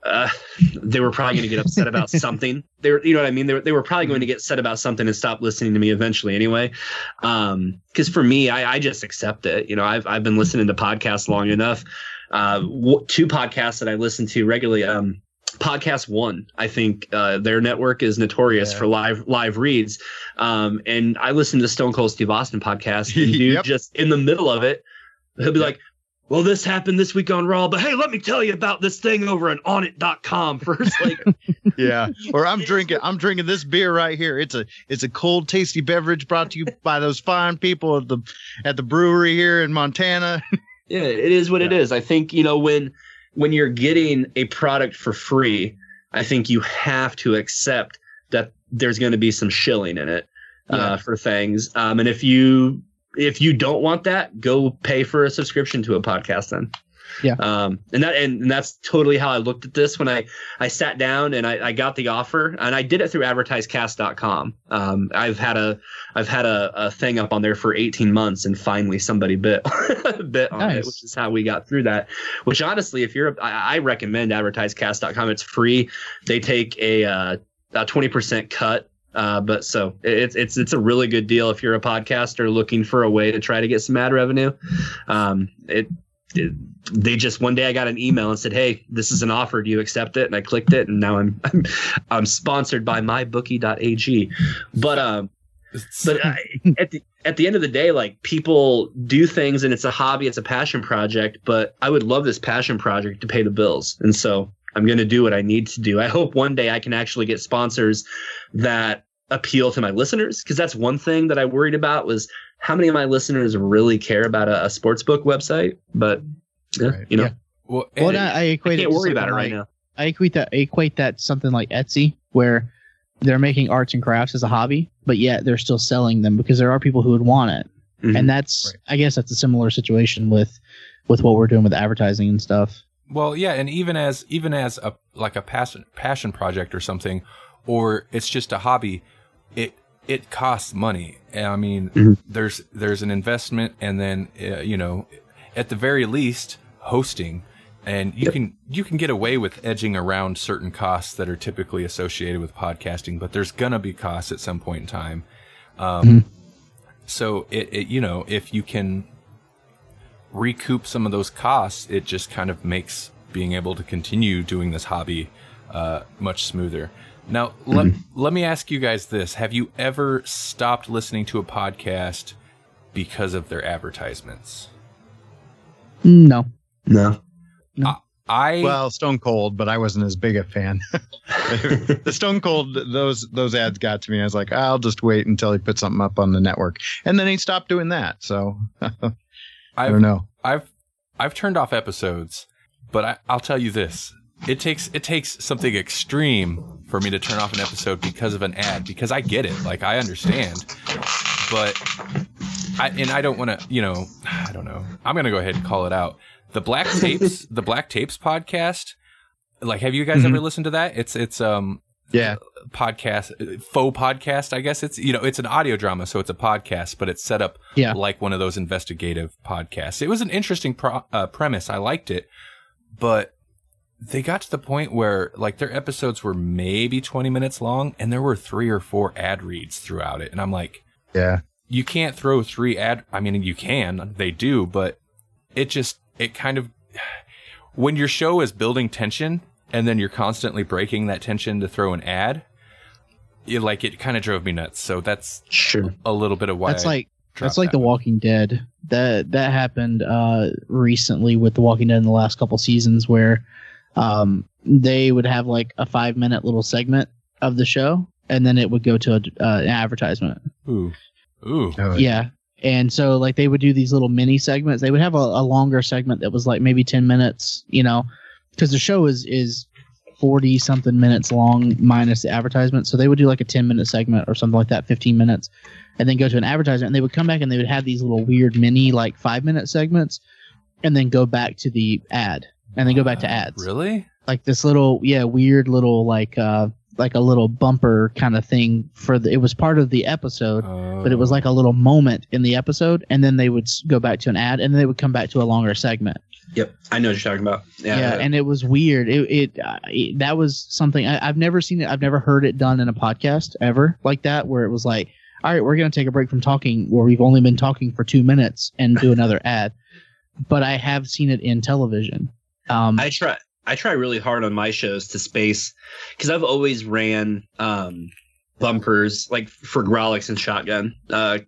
uh, *laughs* they were probably going to get upset about something. They were, you know what I mean? They were, they were probably going to get upset about something and stop listening to me eventually anyway. Um, cause for me, I, I just accept it. You know, I've, I've been listening to podcasts long enough. Uh, w- two podcasts that I listen to regularly, um, podcast one i think uh, their network is notorious Yeah. for live live reads um, and i listen to stone cold steve austin podcast and *laughs* dude Yep. just in the middle of it he'll be like well this happened this week on raw but hey let me tell you about this thing over at onnit.com *laughs* first like Yeah. Or I'm *laughs* drinking I'm drinking this beer right here. It's a it's a cold, tasty beverage brought to you *laughs* by those fine people at the at the brewery here in Montana. Yeah, it is what it is. I think you know when when you're getting a product for free, I think you have to accept that there's going to be some shilling in it uh, for things. Um, and if you if you don't want that, go pay for a subscription to a podcast then. Yeah. Um, and that and, and that's totally how I looked at this when I I sat down and I, I got the offer and I did it through advertisecast.com. Um, I've had a I've had a, a thing up on there for 18 months and finally somebody bit *laughs* bit on it, which is how we got through that. Which honestly, if you're, a- I, I recommend advertisecast.com. It's free. They take a, uh, a 20% cut. Uh, but so it's, it's, it's a really good deal if you're a podcaster looking for a way to try to get some ad revenue. Um, it, it- they just one day I got an email and said, "Hey, this is an offer. Do you accept it?" And I clicked it, and now I'm *laughs* I'm, I'm sponsored by mybookie.ag. But um, but I, at the at the end of the day, like people do things, and it's a hobby, it's a passion project. But I would love this passion project to pay the bills, and so I'm going to do what I need to do. I hope one day I can actually get sponsors that appeal to my listeners, because that's one thing that I worried about was how many of my listeners really care about a, a sports book website. But yeah, Right. you know, Yeah. well, Well, and- I, I I equate it can't to worry about it right like- now. I equate that equate that something like Etsy, where they're making arts and crafts as a hobby, but yet they're still selling them because there are people who would want it, Mhm. and that's Right. I guess that's a similar situation with with what we're doing with advertising and stuff. Well, yeah, and even as even as a like a passion passion project or something, or it's just a hobby, it it costs money. I mean, Mhm. there's there's an investment, and then uh, you know, at the very least, hosting, and you can you can get away with edging around certain costs that are typically associated with podcasting, but there's gonna be costs at some point in time. Um, Mhm. So it, it you know if you can recoup some of those costs, it just kind of makes being able to continue doing this hobby uh, much smoother. Now, let, let me ask you guys this. Have you ever stopped listening to a podcast because of their advertisements? No, No. I Well, Stone Cold, but I wasn't as big a fan. *laughs* the Stone Cold, those those ads got to me. I was like, I'll just wait until he puts something up on the network, and then he stopped doing that. So *laughs* I I've, don't know. I've I've turned off episodes, but I, I'll tell you this: it takes it takes something extreme for me to turn off an episode because of an ad. Because I get it, like I understand, but I and I don't want to, you know, *sighs* I don't know. I'm gonna go ahead and call it out. The Black Tapes, *laughs* the Black Tapes podcast. Like, have you guys ever listened to that? It's it's um Yeah, podcast faux podcast i guess. It's you know it's an audio drama so it's a podcast but it's set up Yeah. like one of those investigative podcasts. It was an interesting pro- uh, premise. I liked it but they got to the point where like their episodes were maybe 20 minutes long and there were three or four ad reads throughout it and i'm like yeah, you can't throw three ad i mean you can they do but it just it kind of *sighs* when your show is building tension and then you're constantly breaking that tension to throw an ad it, like it kind of drove me nuts so that's Sure. a little bit of why that's I like that's like that The one. Walking Dead. That that happened uh, recently with The Walking Dead in the last couple seasons, where um, they would have like a five minute little segment of the show, and then it would go to a, uh, an advertisement. ooh ooh Oh, Yeah. And so like they would do these little mini segments. They would have a, a longer segment that was like maybe 10 minutes, you know, because the show is is 40 something minutes long minus the advertisement. So they would do like a 10 minute segment or something like that, 15 minutes, and then go to an advertisement. And they would come back and they would have these little weird mini like five minute segments and then go back to the ad and then go back to ads. really like this little yeah weird little like uh like a little bumper kind of thing for the it was part of the episode but it was like a little moment in the episode and then they would go back to an ad and then they would come back to a longer segment Yep, I know what you're talking about. yeah, Yeah, and it was weird it, it, uh, it that was something I, i've never seen it i've never heard it done in a podcast ever like that where it was like all right we're going to take a break from talking where we've only been talking for two minutes and do another *laughs* ad but i have seen it in television um I try. I try really hard on my shows to space because I've always ran um, bumpers like for Grawlix and Shotgun, uh,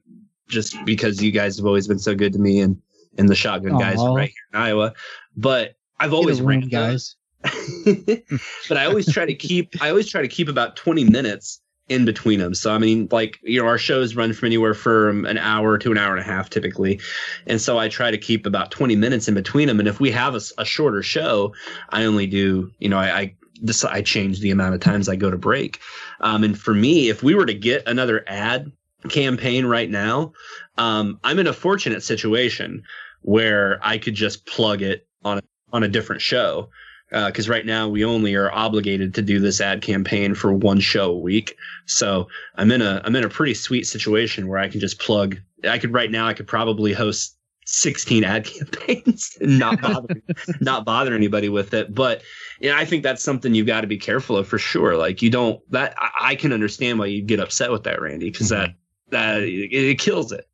just because you guys have always been so good to me and and the Shotgun guys right here in Iowa. But I've always ran guys guys. *laughs* but I always try to keep. I always try to keep about twenty minutes in between them. So I mean, like you know, our shows run from anywhere from an hour to an hour and a half typically, and so I try to keep about twenty minutes in between them. And if we have a shorter show, I only do you know I. I this I change the amount of times I go to break. Um, and for me, if we were to get another ad campaign right now, um, I'm in a fortunate situation where I could just plug it on a, on a different show because right now we only are obligated to do this ad campaign for one show a week. So I'm in a I'm in a pretty sweet situation where I can just plug. I could right now I could probably host 16 ad *laughs* campaigns and not bother *laughs* not bother anybody with it. But yeah, I think that's something you've got to be careful of for sure. Like you don't that I, I can understand why you get upset with that, Randy, because that that it, it kills it.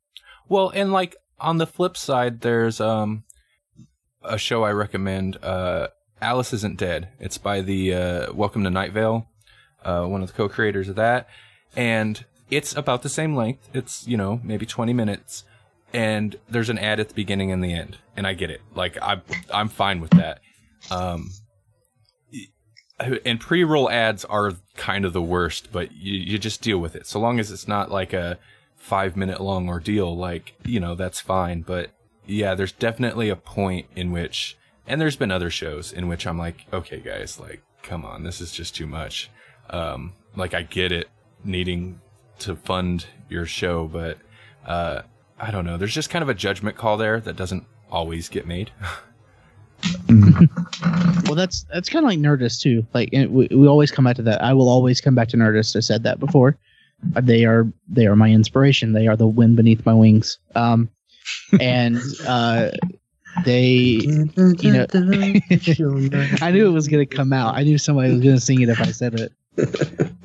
Well, and like on the flip side, there's um a show I recommend. Uh, Alice isn't dead. It's by the uh, Welcome to Night Vale, uh, one of the co-creators of that, and it's about the same length. It's you know maybe 20 minutes, and there's an ad at the beginning and the end, and I get it. Like I'm I'm fine with that. Um, and pre-roll ads are kind of the worst, but you, you just deal with it. So long as it's not like a five minute long ordeal, like, you know, that's fine. But yeah, there's definitely a point in which, and there's been other shows in which I'm like, okay, guys, like, come on, this is just too much. Um, like, I get it needing to fund your show, but, uh, I don't know. There's just kind of a judgment call there that doesn't always get made. *laughs* Well, that's that's kind of like Nerdist too. Like we, we always come back to that. I will always come back to Nerdist. I said that before. Uh, They are they are my inspiration. They are the wind beneath my wings. Um, and uh, they, you know, *laughs* I knew it was gonna come out. I knew somebody was gonna sing it if I said it.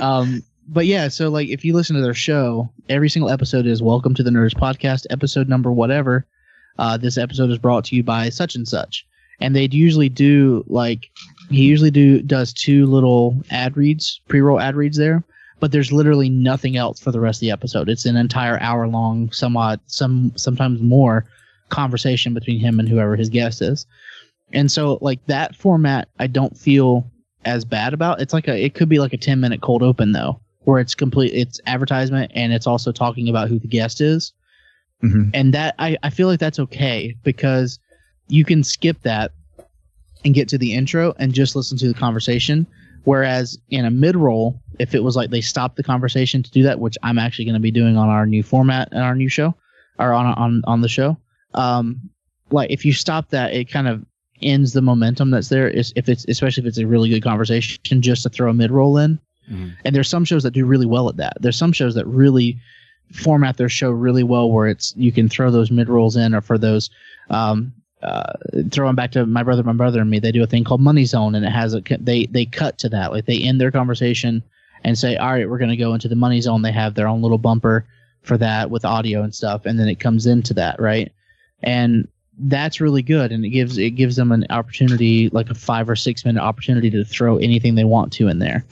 Um, but yeah, so like if you listen to their show, every single episode is "Welcome to the Nerdist Podcast," episode number whatever. Uh, this episode is brought to you by such and such, and they'd usually do like he usually do does two little ad reads, pre-roll ad reads there, but there's literally nothing else for the rest of the episode. It's an entire hour long, somewhat some sometimes more conversation between him and whoever his guest is. And so like that format I don't feel as bad about. It's like a it could be like a 10 minute cold open though, where it's complete it's advertisement and it's also talking about who the guest is. Mhm. And that I, I feel like that's okay because you can skip that and get to the intro and just listen to the conversation. Whereas in a mid roll, if it was like they stopped the conversation to do that, which I'm actually going to be doing on our new format and our new show, or on on on the show, um, like if you stop that, it kind of ends the momentum that's there. Is if it's especially if it's a really good conversation, just to throw a mid roll in. Mhm. And there's some shows that do really well at that. There's some shows that really format their show really well, where it's you can throw those mid rolls in, or for those um, uh, throwing back to my brother, my brother and me, they do a thing called Money Zone, and it has a they they cut to that, like they end their conversation and say, all right, we're going to go into the Money Zone. They have their own little bumper for that with audio and stuff, and then it comes into that, right? And that's really good, and it gives it gives them an opportunity, like a five or six minute opportunity to throw anything they want to in there.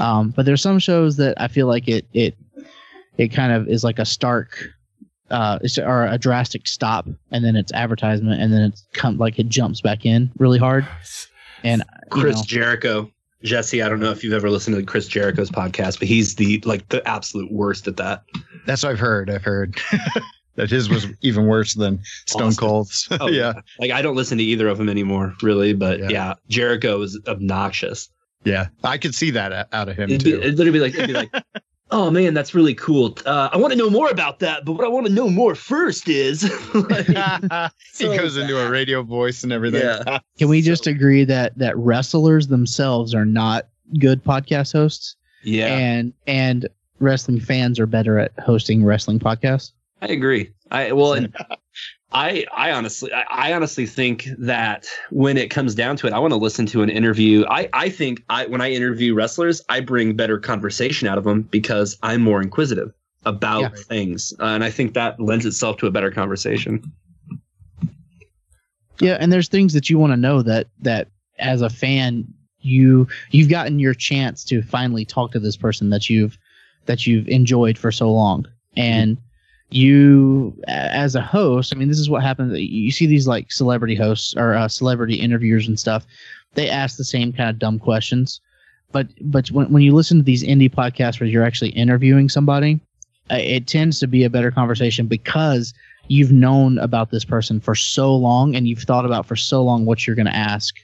Um, but there's some shows that I feel like it it it kind of is like a stark uh it's- or a drastic stop and then it's advertisement and then it's come like it jumps back in really hard and Chris know, Jericho, Jesse. I don't know if you've ever listened to Chris Jericho's podcast, but he's the like the absolute worst at that. That's what I've heard. I've heard *laughs* that his was even worse than *laughs* Stone Austin. Cold's. Oh, *laughs* yeah. Like I don't listen to either of them anymore, really. But Yeah. yeah, Jericho is obnoxious. Yeah. I could see that out of him It'd, be, too. it'd literally be like, it'd be like, *laughs* oh man, that's really cool. Uh, I want to know more about that, but what I want to know more first is like, he so goes into a radio voice and everything. Yeah. Can we So- just agree that that wrestlers themselves are not good podcast hosts, yeah, and and wrestling fans are better at hosting wrestling podcasts? I agree. I well, and *laughs* I I honestly I, I honestly think that when it comes down to it, I want to listen to an interview. I I think I when I interview wrestlers, I bring better conversation out of them because I'm more inquisitive about Yeah. things, uh, and I think that lends itself to a better conversation. Yeah, and there's things that you want to know that that as a fan you you've gotten your chance to finally talk to this person that you've that you've enjoyed for so long and you as a host i mean this is what happens. You see these like celebrity hosts or uh, celebrity interviewers and stuff they ask the same kind of dumb questions. But but when, when you listen to these indie podcasts where you're actually interviewing somebody uh, it tends to be a better conversation because you've known about this person for so long and you've thought about for so long what you're going to ask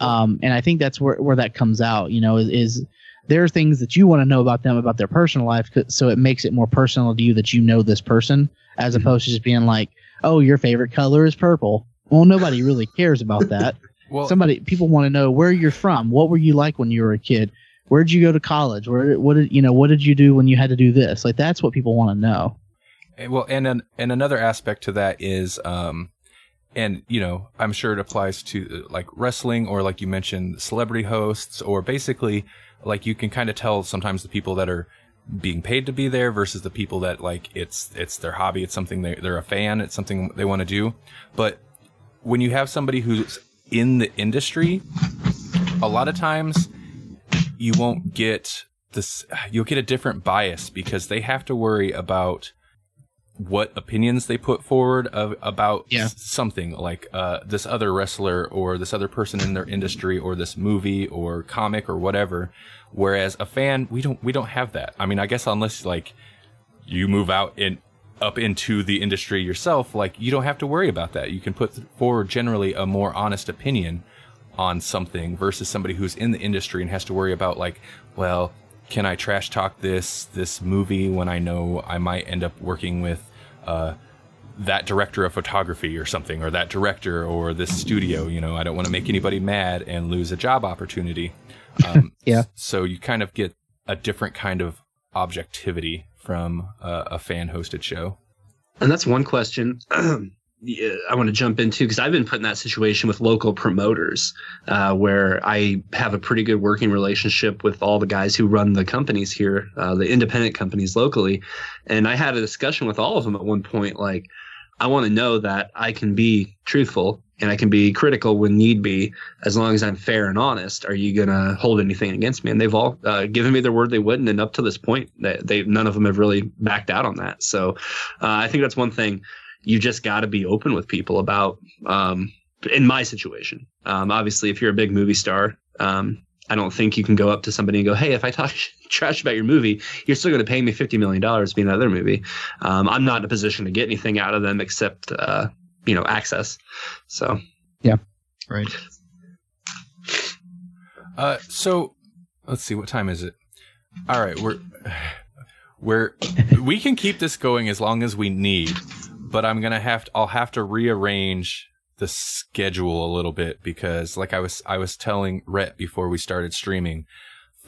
um, and I think that's where, where that comes out. You know, is, is there are things that you want to know about them about their personal life so it makes it more personal to you that you know this person, as Mhm. opposed to just being like, "Oh, your favorite color is purple." Well, nobody really cares about that. *laughs* Well, Somebody, people want to know where you're from. What were you like when you were a kid? Where'd you go to college? Where, what did you know? What did you do when you had to do this? Like that's what people want to know. Eh, Well, and an, and another aspect to that is, um, and you know, I'm sure it applies to like wrestling or like you mentioned, celebrity hosts, or basically, like you can kind of tell sometimes the people that are being paid to be there versus the people that like it's it's their hobby, it's something they they're a fan, it's something they want to do. But when you have somebody who's in the industry, a lot of times you won't get this you'll get a different bias because they have to worry about what opinions they put forward of about Yeah. s- something like uh, this other wrestler or this other person in their industry or this movie or comic or whatever. Whereas a fan we don't we don't have that. I mean i guess unless like you move out in up into the industry yourself like you don't have to worry about that. You can put forward generally a more honest opinion on something versus somebody who's in the industry and has to worry about like well can i trash talk this this movie when i know i might end up working with uh that director of photography or something or that director or this studio you know i don't want to make anybody mad and lose a job opportunity. *laughs* Um, Yeah. so you kind of get a different kind of objectivity from a, a fan hosted show. And that's one question. yeah, *clears throat* I want to jump into because I've been put in that situation with local promoters uh, where I have a pretty good working relationship with all the guys who run the companies here, uh, the independent companies locally. And I had a discussion with all of them at one point like, I want to know that I can be truthful and I can be critical when need be, as long as I'm fair and honest. Are you going to hold anything against me? And they've all uh, given me their word they wouldn't. And up to this point, they, they none of them have really backed out on that. So uh, I think that's one thing you just got to be open with people about. Um, in my situation, um, obviously, if you're a big movie star, um, I don't think you can go up to somebody and go, "Hey, if I talk *laughs* trash about your movie, you're still going to pay me fifty million dollars to be in another movie." Um, I'm not in a position to get anything out of them except, uh, you know, access. So yeah, Right. Uh, so let's see, what time is it? All right, we're *sighs* we're we can keep this going as long as we need, but I'm gonna have to. I'll have to rearrange the schedule a little bit because, like I was, I was telling Rhett before we started streaming,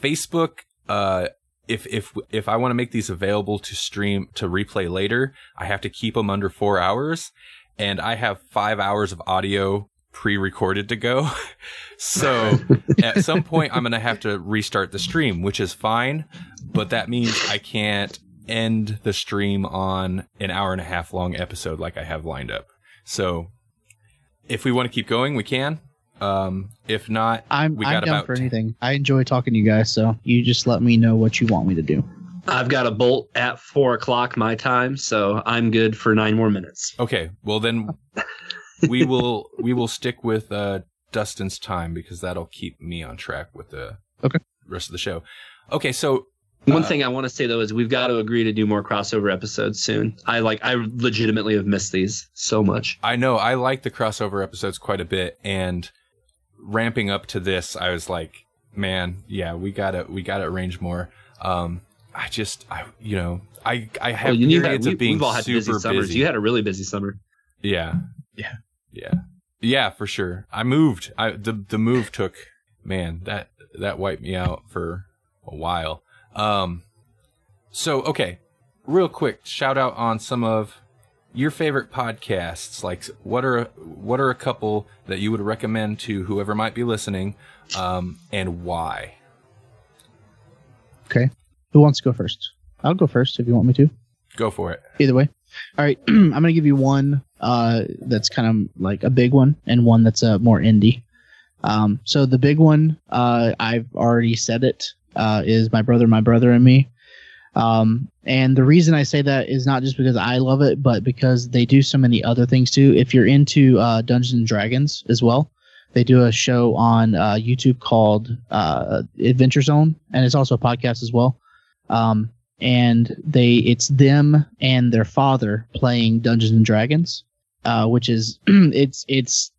Facebook. Uh, if if if I want to make these available to stream to replay later, I have to keep them under four hours, and I have five hours of audio pre-recorded to go. *laughs* so *laughs* at some point I'm going to have to restart the stream, which is fine, but that means I can't end the stream on an hour and a half long episode like I have lined up. So if we want to keep going, we can. Um, if not, I'm We I'm down about for anything. I enjoy talking to you guys, so you just let me know what you want me to do. I've got a bolt at four o'clock my time, so I'm good for nine more minutes. okay, well then *laughs* we will we will stick with uh, Dustin's time because that'll keep me on track with the Okay. rest of the show. Okay, so One Uh, thing I want to say though is we've got to agree to do more crossover episodes soon. I like I legitimately have missed these so much. I know I like the crossover episodes quite a bit, and ramping up to this, I was like, man, yeah, we gotta we gotta arrange more. Um, I just, I, you know, I, I have Well, you need periods that. We, of being we've all had super busy summers. busy. You had a really busy summer. Yeah. Yeah. Yeah. Yeah, for sure. I moved. I the the move took man, that that wiped me out for a while. Um so okay, real quick, shout out on some of your favorite podcasts. Like what are what are a couple that you would recommend to whoever might be listening um and why? Okay, who wants to go first? I'll go first if you want me to. Go for it. Either way. All right, *clears throat* I'm gonna give you one uh, that's kind of like a big one, and one that's a uh, more indie. Um, so the big one, uh, I've already said it, uh, is my brother, my brother, and me. Um, and the reason I say that is not just because I love it, but because they do so many other things too. If you're into uh, Dungeons and Dragons as well, they do a show on uh, YouTube called uh, Adventure Zone, and it's also a podcast as well. Um, and they it's them and their father playing Dungeons and Dragons, uh, which is *clears throat* it's it's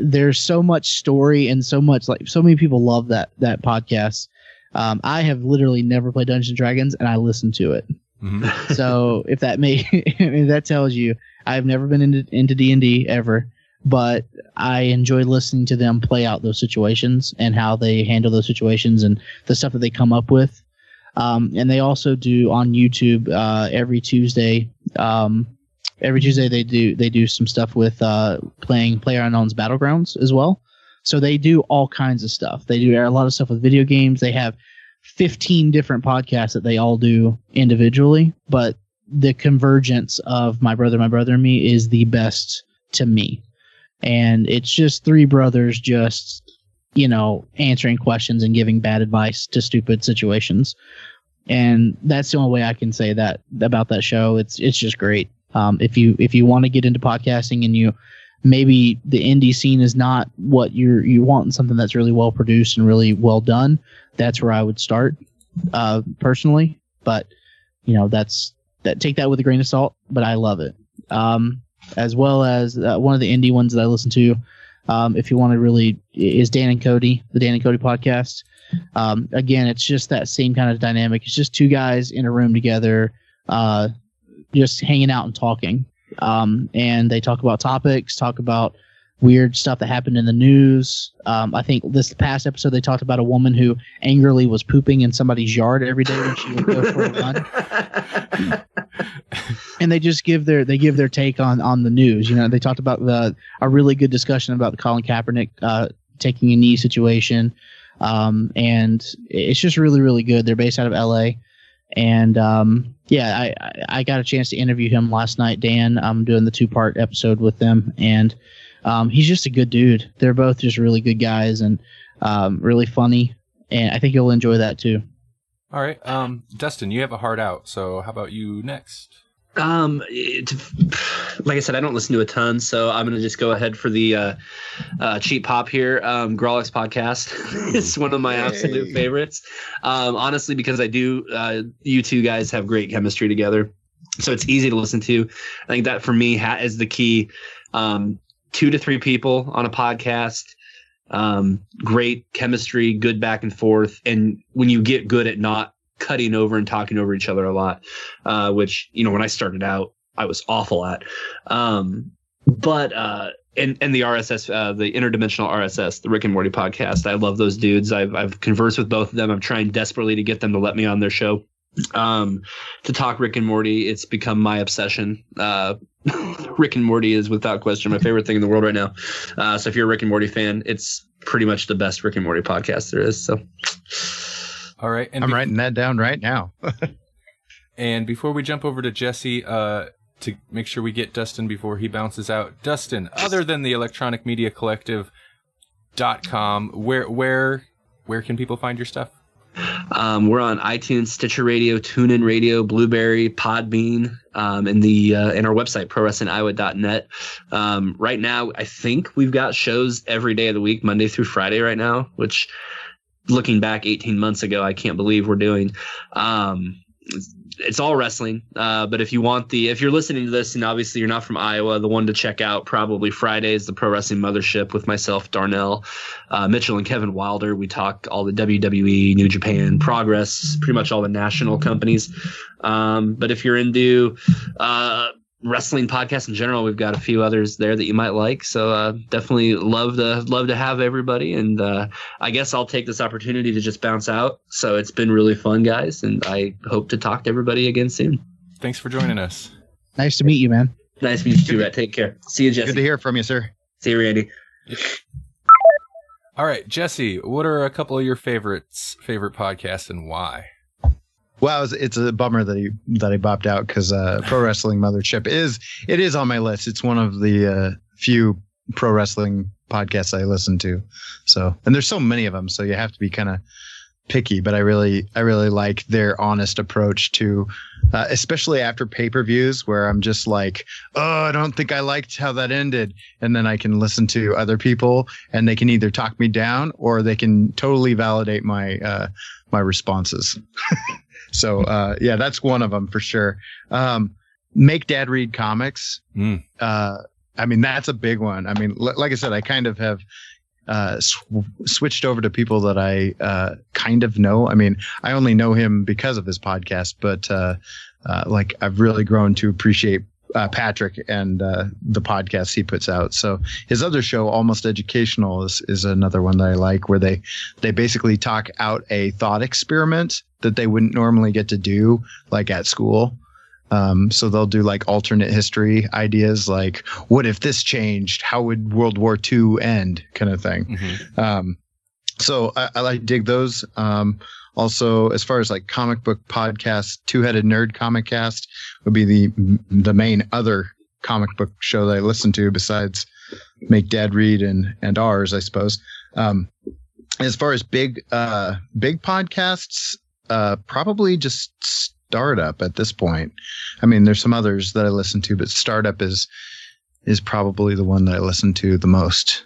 there's so much story and so much like so many people love that that podcast. Um, I have literally never played Dungeons and Dragons, and I listen to it. Mhm. *laughs* So if that may, *laughs* I mean, that tells you I've never been into into D and D ever, but I enjoy listening to them play out those situations and how they handle those situations and the stuff that they come up with. Um, and they also do on YouTube uh, every Tuesday. Um, every Tuesday they do they do some stuff with uh, playing Player Unknown's Battlegrounds as well. So they do all kinds of stuff. They do a lot of stuff with video games. They have 15 different podcasts that they all do individually, but the convergence of my brother, my brother, and me is the best to me. And it's just three brothers just, you know, answering questions and giving bad advice to stupid situations. And that's the only way I can say that about that show. It's it's just great. Um, if you if you want to get into podcasting and you maybe the indie scene is not what you're you want something that's really well produced and really well done, that's where I would start uh, personally. But you know that's that take that with a grain of salt. But I love it. Um, as well as uh, one of the indie ones that I listen to. Um, if you want to really is Dan and Cody, the Dan and Cody podcast. Um, again, it's just that same kind of dynamic. It's just two guys in a room together, uh, just hanging out and talking. Um, and they talk about topics, talk about weird stuff that happened in the news. Um, I think this past episode they talked about a woman who angrily was pooping in somebody's yard every day when she would go for a *laughs* run. and they just give their they give their take on on the news. You know, they talked about the a really good discussion about the Colin Kaepernick uh, taking a knee situation, um, and it's just really really good. They're based out of L.A. And um, yeah, I, I got a chance to interview him last night. Dan, I'm doing the two part episode with them, and um, he's just a good dude. They're both just really good guys and um, really funny, and I think you'll enjoy that too. All right. Um Dustin, you have a heart out, so how about you next? Um, it, like I said, I don't listen to a ton, so I'm gonna just go ahead for the uh, uh, cheap pop here. Um, Grawlix podcast *laughs* is one of my absolute favorites. Um, honestly, because I do, uh, you two guys have great chemistry together, so it's easy to listen to. I think that for me ha- is the key. Um, two to three people on a podcast. Um, great chemistry, good back and forth, and when you get good at not cutting over and talking over each other a lot, uh, which you know when I started out I was awful at. Um, but uh, and and the RSS, uh, the interdimensional RSS, the Rick and Morty podcast, I love those dudes. I've I've conversed with both of them. I'm trying desperately to get them to let me on their show. Um, to talk Rick and Morty, it's become my obsession. Uh, *laughs* Rick and Morty is without question my favorite thing in the world right now. Uh, so if you're a Rick and Morty fan, it's pretty much the best Rick and Morty podcast there is. So All right. And I'm be- writing that down right now. *laughs* And before we jump over to Jesse, uh, to make sure we get Dustin before he bounces out, Dustin, other than the Electronic Media Collective dot com, where where where can people find your stuff? Um, we're on iTunes, Stitcher Radio, TuneIn Radio, Blubrry, Podbean, um, and the uh, and our website prowrestlingiowa.net. Um, right now, I think we've got shows every day of the week, Monday through Friday. Right now, which looking back 18 months ago, I can't believe we're doing. Um, it's all wrestling. Uh, but if you want the, if you're listening to this and obviously you're not from Iowa, the one to check out probably Friday is the Pro Wrestling Mothership with myself, Darnell, uh, Mitchell, and Kevin Wilder. We talk all the WWE, New Japan, Progress, pretty much all the national companies. Um, but if you're into uh, wrestling podcasts in general, we've got a few others there that you might like. So uh, definitely love to love to have everybody. And uh, I guess I'll take this opportunity to just bounce out. So it's been really fun, guys, and I hope to talk to everybody again soon. Thanks for joining us. Nice to meet you, man. Nice to meet you too, Rhett. Take care. See you, Jesse. Good to hear from you, sir. See you, Randy. All right, Jesse, what are a couple of your favorites, favorite podcasts, and why? Well, it's, it's a bummer that he that he bopped out because uh, Pro Wrestling Mothership is it is on my list. It's one of the uh, few pro wrestling podcasts I listen to. So, and there's so many of them, so you have to be kind of picky. But I really I really like their honest approach to, uh, especially after pay per views, where I'm just like, oh, I don't think I liked how that ended, and then I can listen to other people, and they can either talk me down or they can totally validate my uh, my responses. *laughs* So uh, yeah, that's one of them for sure. Um, make dad read comics. Mm. Uh, I mean, that's a big one. I mean, l- like I said, I kind of have uh, sw- switched over to people that I uh, kind of know. I mean, I only know him because of his podcast, but uh, uh, like I've really grown to appreciate uh, Patrick and uh, the podcasts he puts out. So his other show, Almost Educational, is is another one that I like, where they they basically talk out a thought experiment that they wouldn't normally get to do, like at school. Um, so they'll do like alternate history ideas, like what if this changed? How would World War II end? Kind of thing. Mhm. Um, so I, I like dig those. Um, also, as far as like comic book podcasts, Two Headed Nerd Comic Cast would be the the main other comic book show that I listen to besides Make Dad Read and and ours, I suppose. Um, as far as big uh, big podcasts, uh, probably just Startup at this point. I mean, there's some others that I listen to, but Startup is is probably the one that I listen to the most.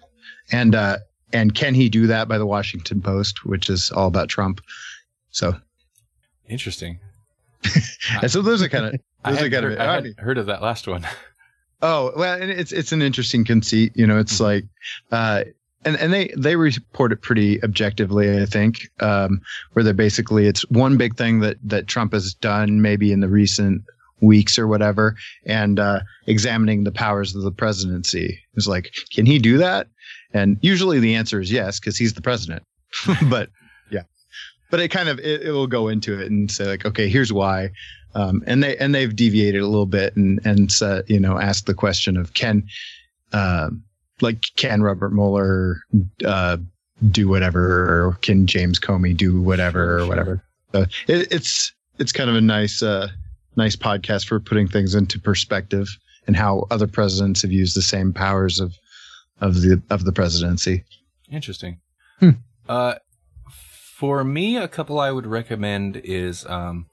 And uh, and can he do that by the Washington Post, which is all about Trump. So, Interesting. *laughs* and so those are kind of those are hadn't, heard, I hadn't heard of that last one. *laughs* Oh well, and it's it's an interesting conceit. You know, it's Mhm. like, uh, and and they they report it pretty objectively, I think. Um, where they're basically it's one big thing that that Trump has done, maybe in the recent weeks or whatever, and uh, examining the powers of the presidency. It's like, can he do that? And usually the answer is yes, because he's the president. *laughs* but yeah, but it kind of it, it will go into it and say like, okay, here's why. Um, and they and they've deviated a little bit and and uh, you know asked the question of can um like can Robert Mueller uh, do whatever or can James Comey do whatever Sure, or sure. whatever. So it, it's it's kind of a nice uh, nice podcast for putting things into perspective and how other presidents have used the same powers of of the of the presidency. Interesting. Hmm. Uh, for me, a couple I would recommend is, um,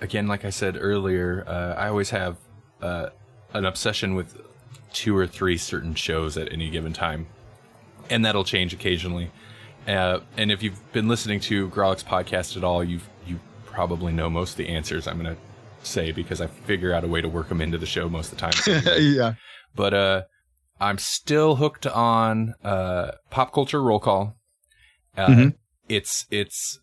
again, like I said earlier, uh, I always have uh, an obsession with two or three certain shows at any given time, and that'll change occasionally. Uh, and if you've been listening to Grawlix podcast at all, you you probably know most of the answers I'm going to say because I figure out a way to work them into the show most of the time. *laughs* yeah. but uh I'm still hooked on uh pop culture roll call. Uh Mhm. it's it's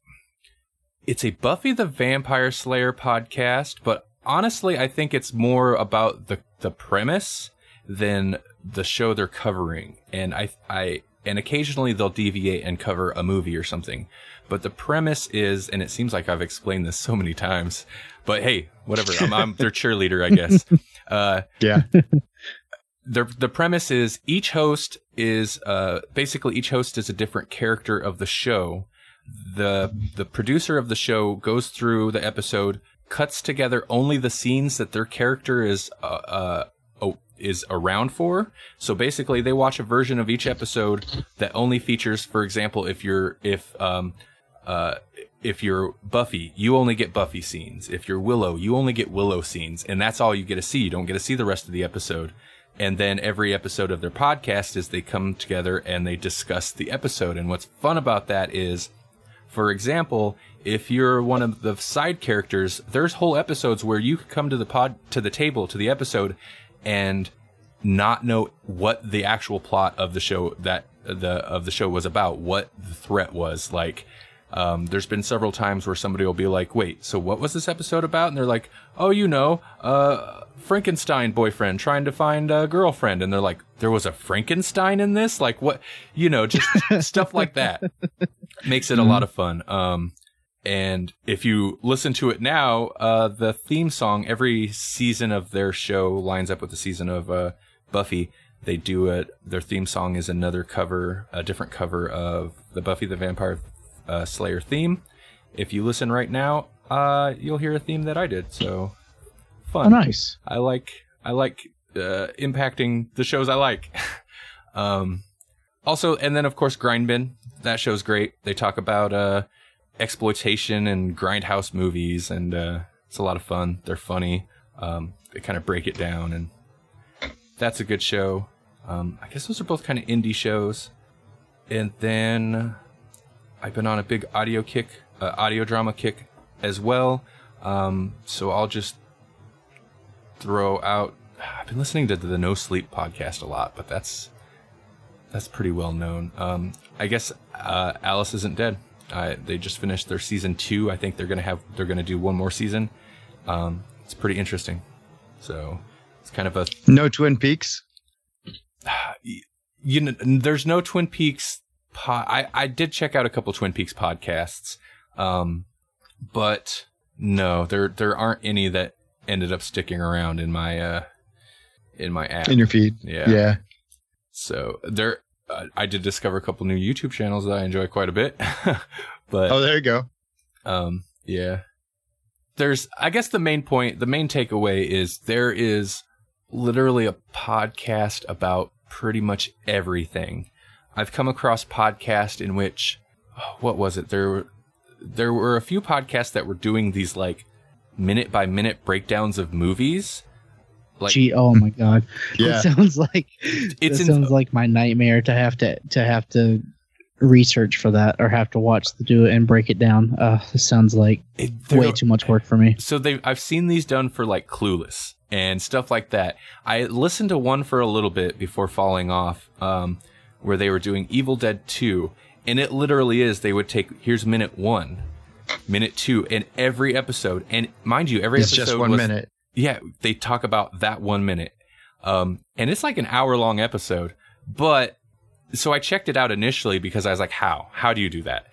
it's a Buffy the Vampire Slayer podcast, but honestly I think it's more about the the premise than the show they're covering. And I I and occasionally they'll deviate and cover a movie or something. But the premise is, and it seems like I've explained this so many times, but hey, whatever. I'm, I'm their cheerleader, I guess. *laughs* Uh, Yeah. *laughs* the the premise is each host is uh basically each host is a different character of the show. The the producer of the show goes through the episode, cuts together only the scenes that their character is uh, uh oh, is around for. So basically they watch a version of each episode that only features for example if you're if um uh if you're Buffy, you only get Buffy scenes. If you're Willow, you only get Willow scenes, and that's all you get to see. You don't get to see the rest of the episode. And then every episode of their podcast is they come together and they discuss the episode. And what's fun about that is For example, if you're one of the side characters, there's whole episodes where you could come to the pod to the table to the episode and not know what the actual plot of the show that the of the show was about, what the threat was. Like, um, there's been several times where somebody will be like, "Wait, so what was this episode about?" And they're like, "Oh, you know, uh, Frankenstein boyfriend trying to find a girlfriend," and they're like, "There was a Frankenstein in this? Like, what? You know, just *laughs* stuff like that makes it a lot of fun." Um, and if you listen to it now, uh, the theme song every season of their show lines up with the season of uh, Buffy. They do it. Their theme song is another cover, a different cover of the Buffy the Vampire uh, Slayer theme. If you listen right now, uh, you'll hear a theme that I did. So fun. Oh, nice. I like I like uh, impacting the shows I like. *laughs* um, also, and then of course Grindbin. That show's great. They talk about uh, exploitation and grindhouse movies, and uh, it's a lot of fun. They're funny. Um, they kind of break it down, and that's a good show. Um, I guess those are both kind of indie shows. And then I've been on a big audio kick, uh, audio drama kick as well. Um, so I'll just throw out. I've been listening to the No Sleep podcast a lot, but that's that's pretty well known. Um, I guess uh, Alice isn't dead. Uh, they just finished their season two. I think they're gonna have they're gonna do one more season. Um, it's pretty interesting. So it's kind of a No Twin Peaks. *sighs* you know, there's no Twin Peaks. Po- I I did check out a couple Twin Peaks podcasts, um, but no, there there aren't any that ended up sticking around in my uh in my app. in your feed. yeah. Yeah. So there, uh, I did discover a couple new YouTube channels that I enjoy quite a bit, *laughs* but Oh, there you go. um, yeah. There's, I guess the main point, the main takeaway is there is literally a podcast about pretty much everything. I've come across podcasts in which, what was it? There, were- there were a few podcasts that were doing these like minute by minute breakdowns of movies. Like Gee, oh my god, *laughs* Yeah. that sounds like it sounds like my nightmare to have to to have to research for that or have to watch the do it and break it down. Uh, this sounds like it, way too much work for me. so they I've seen these done for like Clueless and stuff like that. I listened to one for a little bit before falling off, um, where they were doing Evil Dead 2, and it literally is they would take here's minute one, minute two, and every episode, and mind you, every It's episode just one was- minute. Yeah, they talk about that one minute. Um, and it's like an hour long episode. But so I checked it out initially because I was like, how? How do you do that?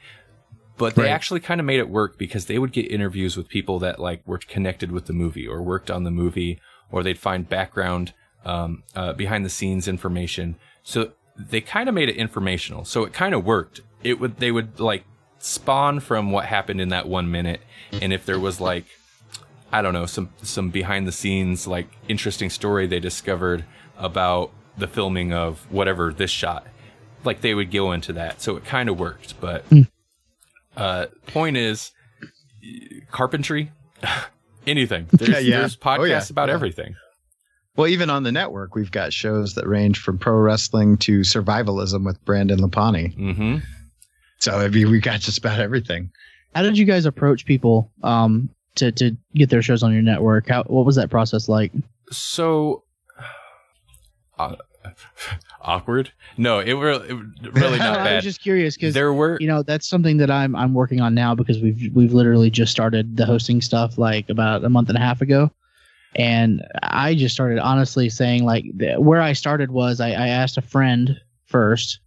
But they Right. actually kind of made it work because they would get interviews with people that like were connected with the movie or worked on the movie, or they'd find background, um, uh, behind the scenes information. So they kind of made it informational. So it kind of worked. It would, they would like spawn from what happened in that one minute. And if there was like, I don't know, some some behind the scenes like interesting story they discovered about the filming of whatever this shot. Like they would go into that. So it kind of worked, but uh point is carpentry *laughs* anything. There's, Yeah, yeah. there's podcasts Oh, yeah. about Yeah. everything. Well, even on the network, we've got shows that range from pro wrestling to survivalism with Brandon Lapani. Mhm. So I mean, we got just about everything. How did you guys approach people um to to get their shows on your network? How what was that process like? So uh, awkward? No, it, were, it really *laughs* not bad. I was just curious because there were you know that's something that I'm I'm working on now because we've we've literally just started the hosting stuff like about a month and a half ago, and I just started honestly saying like th- where I started was I, I asked a friend first,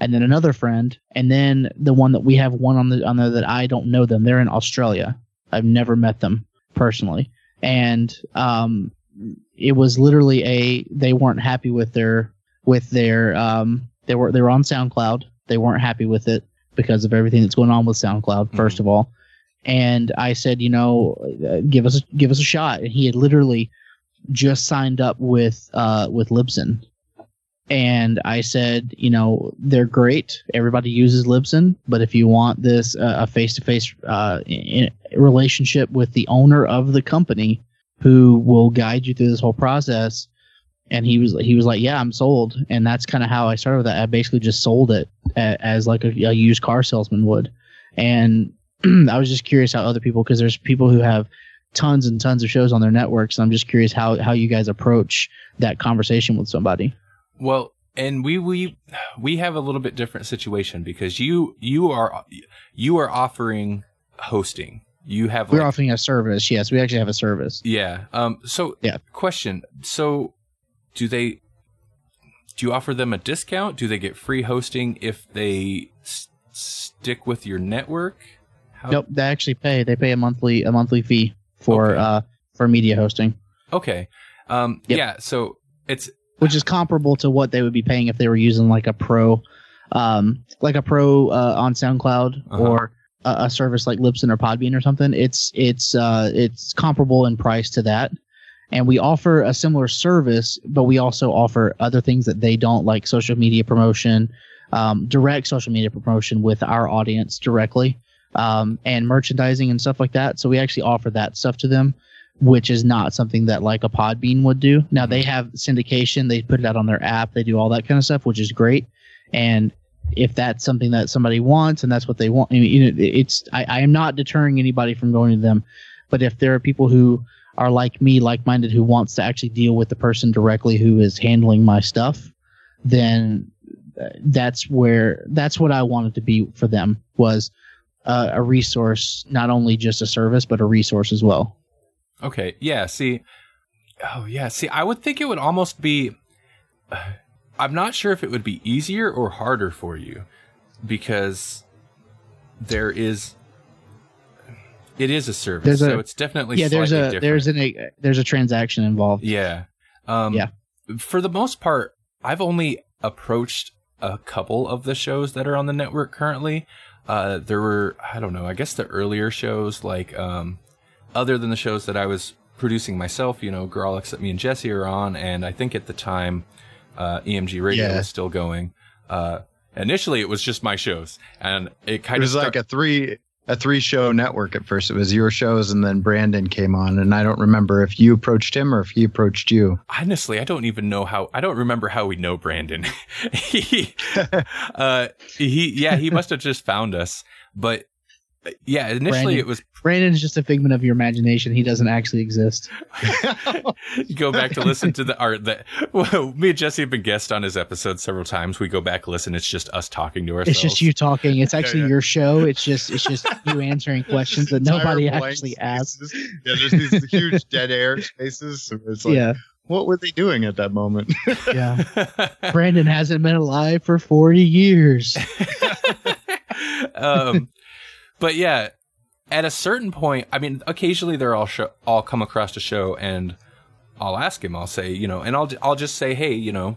and then another friend, and then the one that we have one on the on there that I don't know them. They're in Australia. I've never met them personally, and um, it was literally a they weren't happy with their with their um they were they were on SoundCloud. They weren't happy with it because of everything that's going on with SoundCloud. 1st of all, and I said, you know, uh, give us give us a shot. And he had literally just signed up with uh with Libsyn. And I said, you know, they're great. Everybody uses Libsyn, but if you want this uh, a face to face relationship with the owner of the company, who will guide you through this whole process, and he was he was like, "Yeah, I'm sold," and that's kind of how I started with that. I basically just sold it as like a, a used car salesman would, And *clears throat* I was just curious how other people, because there's people who have tons and tons of shows on their networks. And I'm just curious how how you guys approach that conversation with somebody. Well, and we we we have a little bit different situation because you you are you are offering hosting. You have We're like- offering a service. Yes, we actually have a service. yeah. Um. So Yeah. Question. So, do they? Do you offer them a discount? Do they get free hosting if they s- stick with your network? How, Nope, they actually pay. They pay a monthly a monthly fee for Okay. uh for media hosting, Okay. Um. Yep. Yeah. So it's which is comparable to what they would be paying if they were using like a pro, um, like a pro uh, on SoundCloud Uh-huh. or a, service like Libsyn or Podbean or something. It's it's uh it's comparable in price to that. And we offer a similar service, but we also offer other things that they don't, like social media promotion, um, direct social media promotion with our audience directly, um, and merchandising and stuff like that. So we actually offer that stuff to them, which is not something that like a Podbean would do. Now they have syndication; they put it out on their app, they do all that kind of stuff, which is great. And if that's something that somebody wants and that's what they want, I mean, you know, it's I, I am not deterring anybody from going to them, but if there are people who are like me, like-minded, who wants to actually deal with the person directly who is handling my stuff, then uh, that's where that's what I wanted to be for them was uh, a resource, not only just a service, but a resource as well. okay. Yeah. See. Oh yeah. See, I would think it would almost be. I'm not sure if it would be easier or harder for you, because there is. It is a service, There's a- so it's definitely yeah, there's a different. there's an a, there's a transaction involved. Yeah. Um, Yeah. For the most part, I've only approached a couple of the shows that are on the network currently. Uh, there were, I don't know, I guess the earlier shows, like, um, other than the shows that I was producing myself, you know, Grawlix that me and Jesse are on, and I think at the time, uh, EMG Radio Yeah. was still going. Uh, initially it was just my shows, and it kind It kind was of like a three a three show network at first. It was your shows, and then Brandon came on, and I don't remember if you approached him or if he approached you. honestly, I don't even know how. I don't remember how we know Brandon. *laughs* he, *laughs* uh, he, yeah, he must have just found us. But yeah, initially Brandon. it was Brandon's just a figment of your imagination. He doesn't actually exist. *laughs* you go back to listen to the art that well, me and Jesse have been guests on his episode several times. We go back listen. It's just us talking to ourselves. It's just you talking. It's actually yeah. your show. It's just it's just you answering *laughs* questions that nobody actually asked. spaces. Yeah, there's these *laughs* huge dead air spaces. So it's like, yeah, what were they doing at that moment? yeah. Brandon hasn't been alive for forty years. um, but yeah, at a certain point, I mean, occasionally they're all show, I'll come across a show and I'll ask him. I'll say, you know, and I'll I'll just say, hey, you know,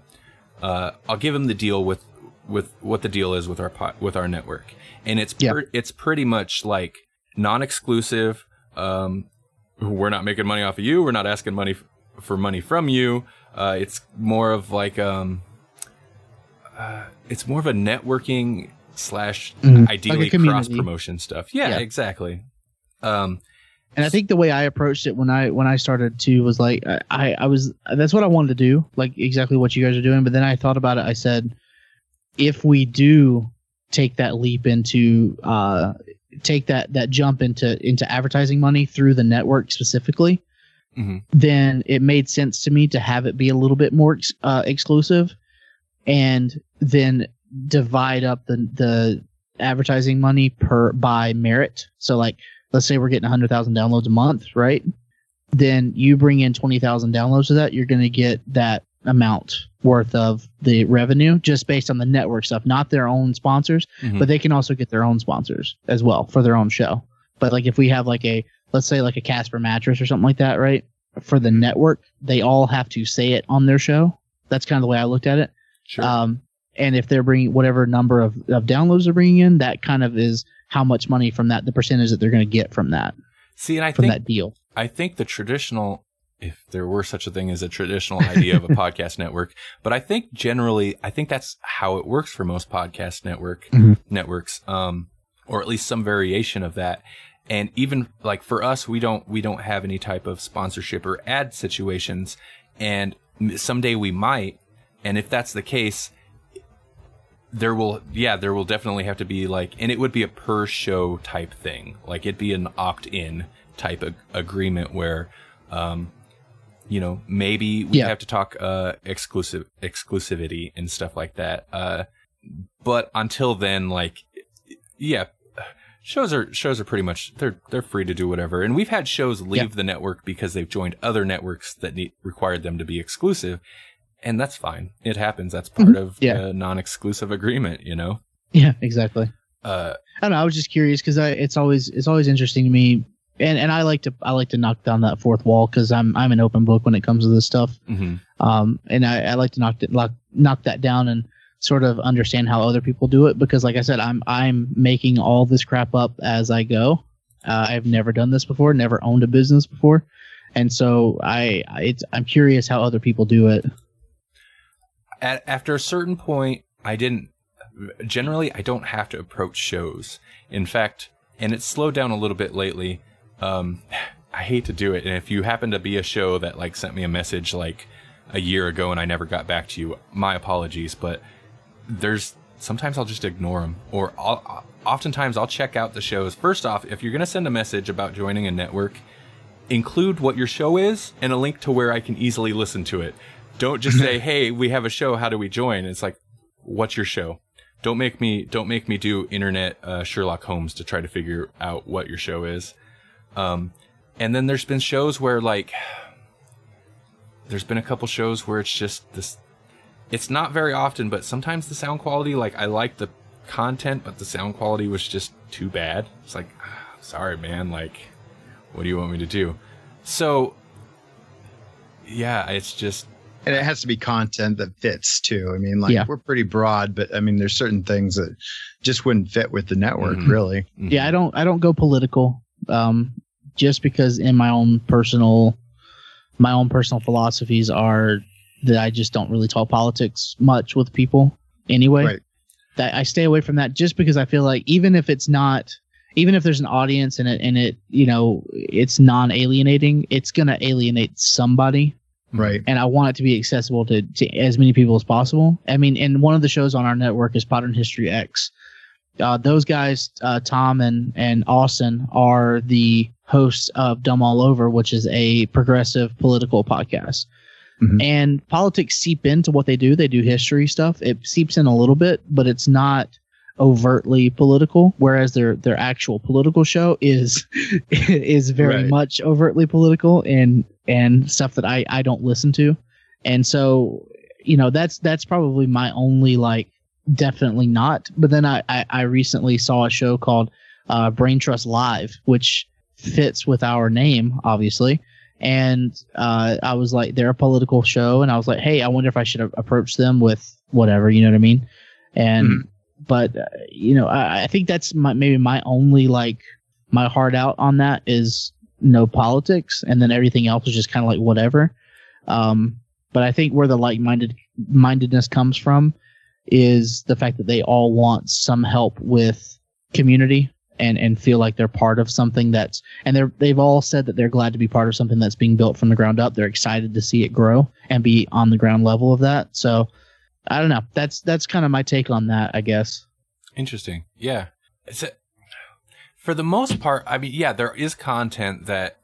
uh, I'll give him the deal with with what the deal is with our pot, with our network, and it's Yeah. per, it's pretty much like non-exclusive. Um, we're not making money off of you. We're not asking money f- for money from you. Uh, it's more of like um, uh, it's more of a networking slash Mhm. ideally Like cross promotion stuff. Yeah, Yeah. exactly. Um, And I think the way I approached it when I when I started too was like I I was that's what I wanted to do, like exactly what you guys are doing. But then I thought about it. I said, if we do take that leap into uh take that that jump into into advertising money through the network specifically, Mhm. then it made sense to me to have it be a little bit more ex- uh, exclusive, and then divide up the the advertising money per by merit. So like let's say we're getting 100,000 downloads a month, right? Then you bring in 20,000 downloads of that, you're going to get that amount worth of the revenue just based on the network stuff, not their own sponsors, Mhm. but they can also get their own sponsors as well for their own show. But like if we have like a, let's say like a Casper mattress or something like that, right? For the network, they all have to say it on their show. That's kind of the way I looked at it. sure. Um, and if they're bringing whatever number of, of downloads they're bringing in, that kind of is how much money from that, the percentage that they're going to get from that, See, and I from think that deal. I think the traditional, if there were such a thing as a traditional idea of a *laughs* podcast network, but I think generally, I think that's how it works for most podcast network Mhm. networks, um, or at least some variation of that. And even like for us, we don't we don't have any type of sponsorship or ad situations, and someday we might. And if that's the case, there will yeah there will definitely have to be like and it would be a per show type thing like it'd be an opt-in type of agreement where um you know maybe we Yeah. have to talk uh exclusive exclusivity and stuff like that uh but until then like yeah shows are shows are pretty much they're they're free to do whatever and we've had shows leave Yeah. the network because they've joined other networks that need required them to be exclusive and that's fine it happens that's part of Mm-hmm. Yeah. a non-exclusive agreement you know Yeah, exactly. uh I don't know. I was just curious because it's always it's always interesting to me, and and I like to I like to knock down that fourth wall because I'm I'm an open book when it comes to this stuff. mhm. Um, and I, I like to knock knock, knock that down and sort of understand how other people do it because, like I said, I'm I'm making all this crap up as I go. Uh, I've never done this before, never owned a business before, and so I it's I'm curious how other people do it. At, after a certain point, I didn't. Generally, I don't have to approach shows. In fact, and it's slowed down a little bit lately. Um, *sighs* I hate to do it, and if you happen to be a show that like sent me a message like a year ago and I never got back to you, my apologies. But there's sometimes I'll just ignore them, or I'll, oftentimes I'll check out the shows. First off, if you're gonna send a message about joining a network, include what your show is and a link to where I can easily listen to it. Don't just say, "Hey, we have a show. How do we join?" It's like, "What's your show?" Don't make me don't make me do internet uh, Sherlock Holmes to try to figure out what your show is. Um, and then there's been shows where like there's been a couple shows where it's just this. It's not very often, but sometimes the sound quality, like I like the content, but the sound quality was just too bad. It's like, sorry, man. Like, what do you want me to do? So, yeah, it's just And it has to be content that fits too. I mean, like Yeah. we're pretty broad, but I mean, there's certain things that just wouldn't fit with the network, Mhm. really. Yeah, I don't I don't go political. Um, just because in my own personal my own personal philosophies are that I just don't really talk politics much with people anyway. Right. That I stay away from that just because I feel like even if it's not even if there's an audience and it and it you know it's non alienating, it's gonna alienate somebody Right. and I want it to be accessible to, to as many people as possible. I mean, and one of the shows on our network is Modern History X. Uh, those guys, uh, Tom and and Austin, are the hosts of Dumb All Over, which is a progressive political podcast. Mhm. And politics seep into what they do. They do history stuff. It seeps in a little bit, but it's not overtly political. Whereas their their actual political show is *laughs* is very Right. much overtly political and and stuff that I I don't listen to. And so, you know, that's that's probably my only like definitely not. But then I I, I recently saw a show called uh, Brain Trust Live, which fits with our name, obviously. And uh, I was like, they're a political show, and I was like, hey, I wonder if I should a- approach them with whatever, you know what I mean? And Mhm. But uh, you know, I, I think that's my maybe my only like my heart out on that is no politics, and then everything else is just kind of like whatever. Um, but I think where the like minded mindedness comes from is the fact that they all want some help with community and and feel like they're part of something that's and they're they've all said that they're glad to be part of something that's being built from the ground up. They're excited to see it grow and be on the ground level of that. So I don't know. That's that's kind of my take on that, I guess. Interesting. Yeah. It's a, for the most part, I mean, yeah, there is content that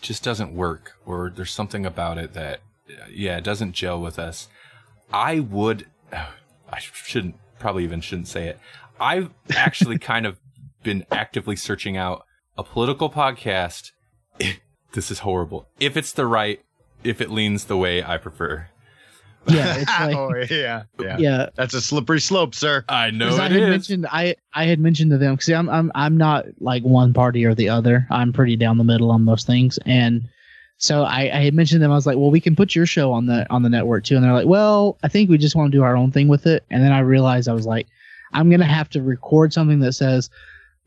just doesn't work or there's something about it that, yeah, it doesn't gel with us. I would, *sighs* I shouldn't, probably even shouldn't say it. I've actually *laughs* kind of been actively searching out a political podcast. this is horrible. If it's the right, if it leans the way I prefer. Yeah, *laughs* it's like oh yeah, yeah, yeah. That's a slippery slope, sir. I know 'Cause I had is. mentioned I I had mentioned to them because I'm I'm I'm not like one party or the other. I'm pretty down the middle on most things, and so I, I had mentioned to them. I was like, well, we can put your show on the on the network too, and they're like, well, I think we just want to do our own thing with it. And then I realized I was like, I'm gonna have to record something that says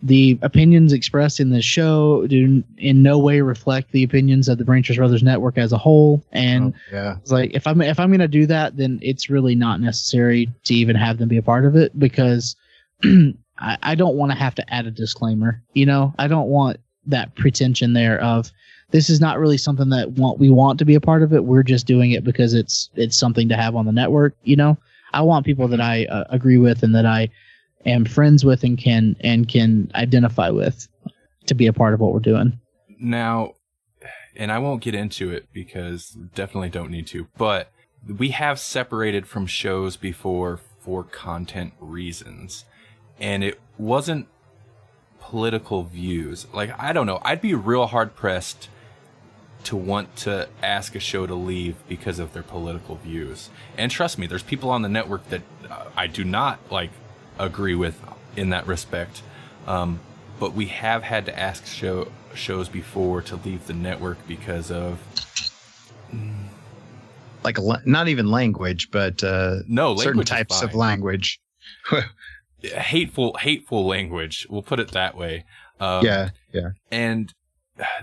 the opinions expressed in this show do in no way reflect the opinions of the Trust Brothers Network as a whole, and Oh, yeah, it's like if I'm if I'm gonna do that, then it's really not necessary to even have them be a part of it because *clears throat* I, I don't want to have to add a disclaimer. You know, I don't want that pretension there of this is not really something that want we want to be a part of it. We're just doing it because it's it's something to have on the network. You know, I want people that I uh, agree with and that I am friends with and can and can identify with to be a part of what we're doing. Now, and I won't get into it because definitely don't need to, but we have separated from shows before for content reasons. And it wasn't political views. Like, I don't know. I'd be real hard pressed to want to ask a show to leave because of their political views. And trust me, there's people on the network that uh, I do not like agree with in that respect. Um, but we have had to ask show shows before to leave the network because of like a, not even language, but uh, no certain types of language. *laughs* hateful hateful language. We'll put it that way. Um, yeah, yeah. and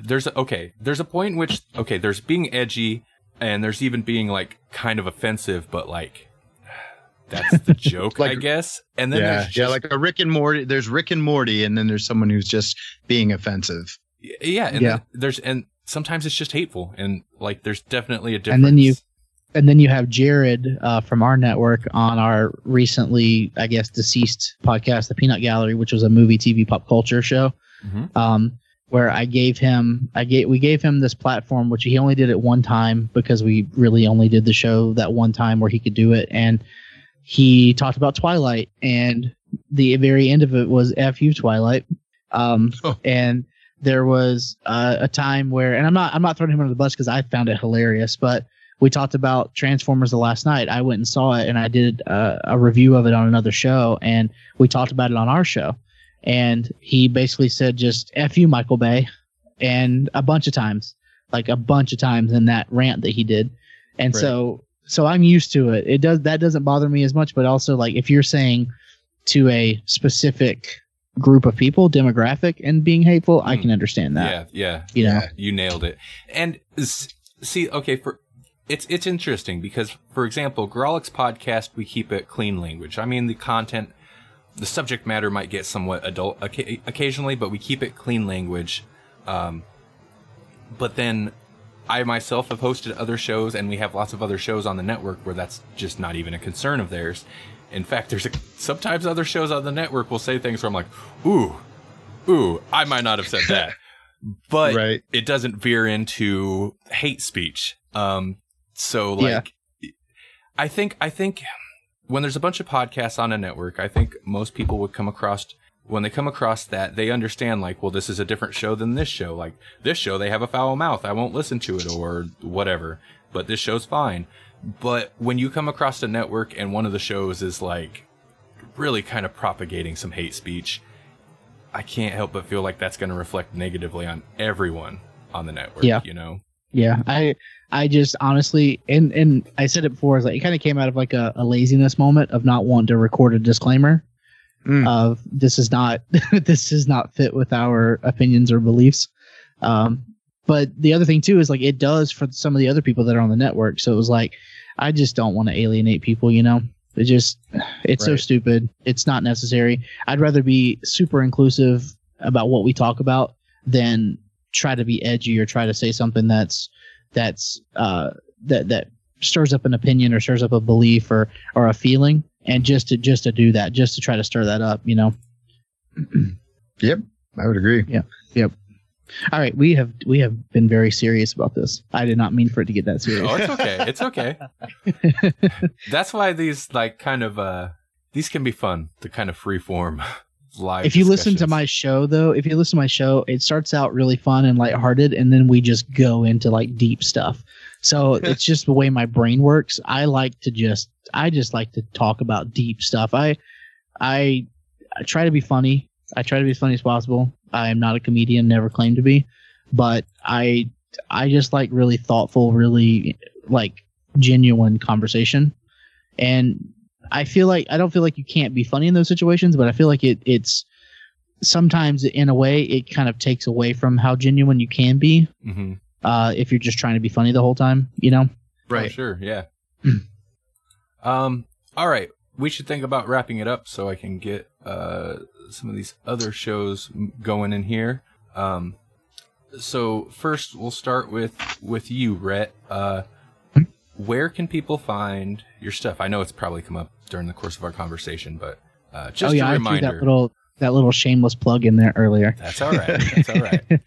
there's a, okay there's a point in which okay there's being edgy and there's even being like kind of offensive but like that's the *laughs* joke i guess and then yeah, there's just, yeah, like a Rick and Morty. There's Rick and Morty, and then there's someone who's just being offensive. yeah and Yeah. there's and sometimes it's just hateful and like there's definitely a difference And then you- And then you have Jared uh, from our network on our recently, I guess, deceased podcast, The Peanut Gallery, which was a movie, TV, pop culture show. Mhm. Um, where I gave him, I gave, we gave him this platform, which he only did it one time because we really only did the show that one time where he could do it. And he talked about Twilight, and the very end of it was "F you, Twilight." Um, Oh. and there was uh, a time where, and I'm not, I'm not throwing him under the bus because I found it hilarious, but we talked about Transformers The Last Knight. I went and saw it, and I did uh, a review of it on another show, and we talked about it on our show. And he basically said, "Just f you, Michael Bay," and a bunch of times, like a bunch of times in that rant that he did. And Right. so, so I'm used to it. It does that doesn't bother me as much. But also, like if you're saying to a specific group of people, demographic, and being hateful, I Mm. can understand that. yeah yeah You know, you nailed it and see okay for it's it's interesting because for example Grawlix podcast we keep it clean language i mean the content the subject matter might get somewhat adult occa- occasionally but we keep it clean language um but then i myself have hosted other shows and we have lots of other shows on the network where that's just not even a concern of theirs in fact there's a, sometimes other shows on the network will say things where i'm like ooh ooh i might not have said that *laughs* but Right. it doesn't veer into hate speech. Um, so like, I think I think when there's a bunch of podcasts on a network, I think most people would come across when they come across that they understand like, well, this is a different show than this show. Like this show, they have a foul mouth. I won't listen to it or whatever. But this show's fine. But when you come across a network and one of the shows is like really kind of propagating some hate speech, I can't help but feel like that's going to reflect negatively on everyone on the network. Yeah. You know? Yeah, I I just honestly and and I said it before, is like it kind of came out of like a, a laziness moment of not wanting to record a disclaimer Mm. of this is not *laughs* this does not fit with our opinions or beliefs. Um, but the other thing too is like it does for some of the other people that are on the network. So it was like I just don't want to alienate people, you know. It just *sighs* it's so stupid. It's not necessary. I'd rather be super inclusive about what we talk about than try to be edgy or try to say something that's that's uh that that stirs up an opinion or stirs up a belief or or a feeling and just to just to do that just to try to stir that up you know *clears throat* Yep, I would agree. Yep, yep. All right we have we have been very serious about this i did not mean for it to get that serious Oh, it's okay. It's okay. *laughs* That's why these like kind of uh these can be fun. The kind of free form *laughs* live. if you listen to my show though if you listen to my show it starts out really fun and lighthearted and then we just go into like deep stuff so *laughs* it's just the way my brain works. I like to just i just like to talk about deep stuff. I i, I try to be funny. I try to be as funny as possible. I am not a comedian never claimed to be. But i i just like really thoughtful really like genuine conversation. And I feel like I don't feel like you can't be funny in those situations, but I feel like it it's sometimes in a way it kind of takes away from how genuine you can be. Mhm. Uh, if you're just trying to be funny the whole time, you know. Right. Oh, sure, yeah. um all right. We should think about wrapping it up so I can get uh some of these other shows going in here. Um so first we'll start with with you, Rhett. Uh where can people find your stuff? I know it's probably come up during the course of our conversation, but uh, just oh yeah, a I reminder. threw that little that little shameless plug in there earlier. That's all right. That's all right. *laughs*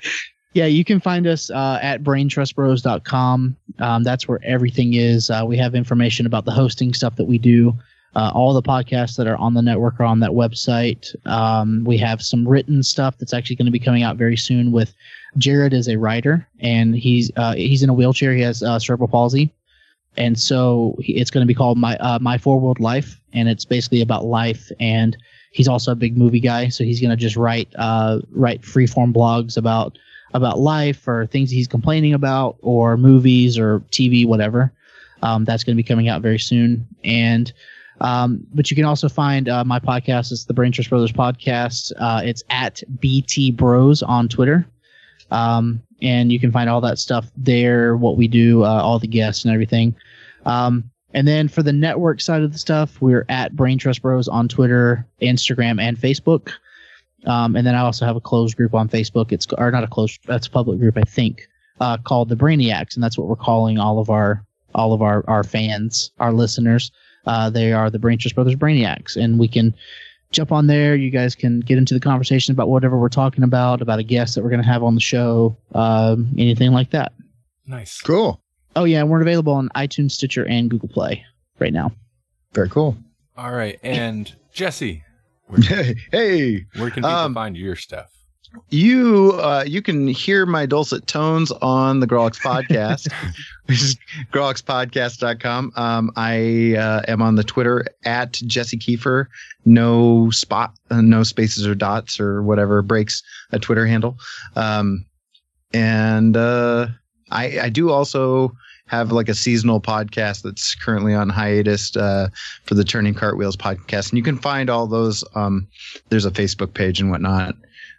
yeah, you can find us uh, at braintrustbros.com. Um, that's where everything is. Uh, we have information about the hosting stuff that we do. Uh, all the podcasts that are on the network are on that website. Um, we have some written stuff that's actually going to be coming out very soon. With Jared is a writer, and he's uh, he's in a wheelchair. He has uh, cerebral palsy, and so it's going to be called my uh, my four world life, and it's basically about life. And he's also a big movie guy, so he's going to just write uh, write freeform blogs about about life or things he's complaining about, or movies or TV, whatever. Um, that's going to be coming out very soon, and um, but you can also find uh, my podcast. It's the Brain Trust Brothers podcast. Uh, it's at BT Bros on Twitter. Um, and you can find all that stuff there, what we do, uh, all the guests and everything. Um, and then for the network side of the stuff, we're at Brain Trust Bros on Twitter, Instagram, and Facebook. Um, and then I also have a closed group on Facebook. It's or not a closed, that's a public group, I think, uh, called the Brainiacs, and that's what we're calling all of our all of our our fans, our listeners. Uh, they are the Brain Trust Brothers Brainiacs, and we can jump on there. You guys can get into the conversation about whatever we're talking about, about a guest that we're going to have on the show, um, anything like that. Nice. Cool. Oh yeah, we're available on iTunes, Stitcher, and Google Play right now. Very cool. All right. And Jesse, where, *laughs* hey, where can people Um, find your stuff? you uh, you can hear my dulcet tones on the Grawlix podcast, *laughs* which is grawlixpodcast.com. Um, I uh, am on the Twitter at Jesse Kiefer. No spot, uh, no spaces or dots or whatever breaks a Twitter handle. Um, and uh, I, I do also have like a seasonal podcast that's currently on hiatus uh, for the Turning Cartwheels podcast, and you can find all those. Um, there's a Facebook page and whatnot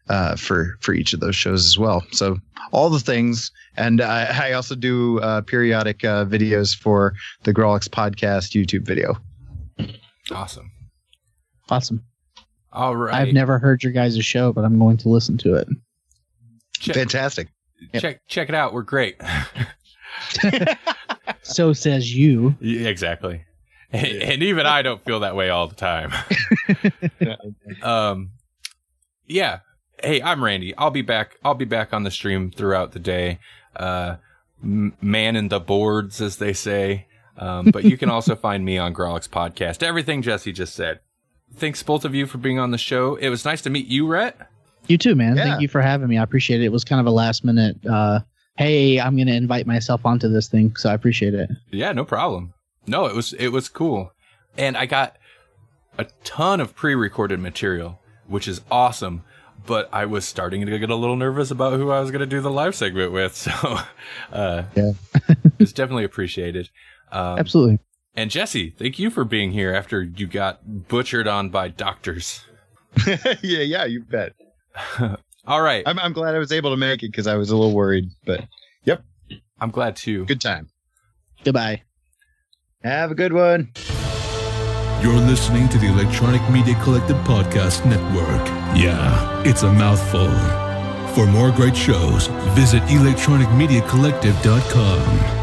uh, for for each of those shows as well. So all the things, and I, I also do uh, periodic uh, videos for the Grawlix podcast YouTube video. Awesome. Awesome. All right. I've never heard your guys' show, but I'm going to listen to it. check, Fantastic. Yep. check check it out. We're great. *laughs* *laughs* So says you. Yeah, exactly. And, and even I don't feel that way all the time. *laughs* um, yeah. Hey, I'm Randy. I'll be back. I'll be back on the stream throughout the day. Uh, m- man in the boards, as they say. Um, but you can also *laughs* find me on Grawlix podcast. Everything Jesse just said. Thanks both of you for being on the show. It was nice to meet you, Rhett. You too, man. Yeah. Thank you for having me. I appreciate it. It was kind of a last minute. Uh, hey, I'm going to invite myself onto this thing, so I appreciate it. Yeah, no problem. No, it was it was cool. And I got a ton of pre-recorded material, which is awesome, but I was starting to get a little nervous about who I was going to do the live segment with, *laughs* so uh Yeah. *laughs* it's definitely appreciated. Um, Absolutely. and Jesse, thank you for being here after you got butchered on by doctors. *laughs* yeah, yeah, you bet. All right. I'm, I'm glad I was able to make it because I was a little worried, but yep. I'm glad too. good time. Goodbye. Have a good one. You're listening to the Electronic Media Collective Podcast Network. Yeah, it's a mouthful. For more great shows, visit electronicmediacollective.com.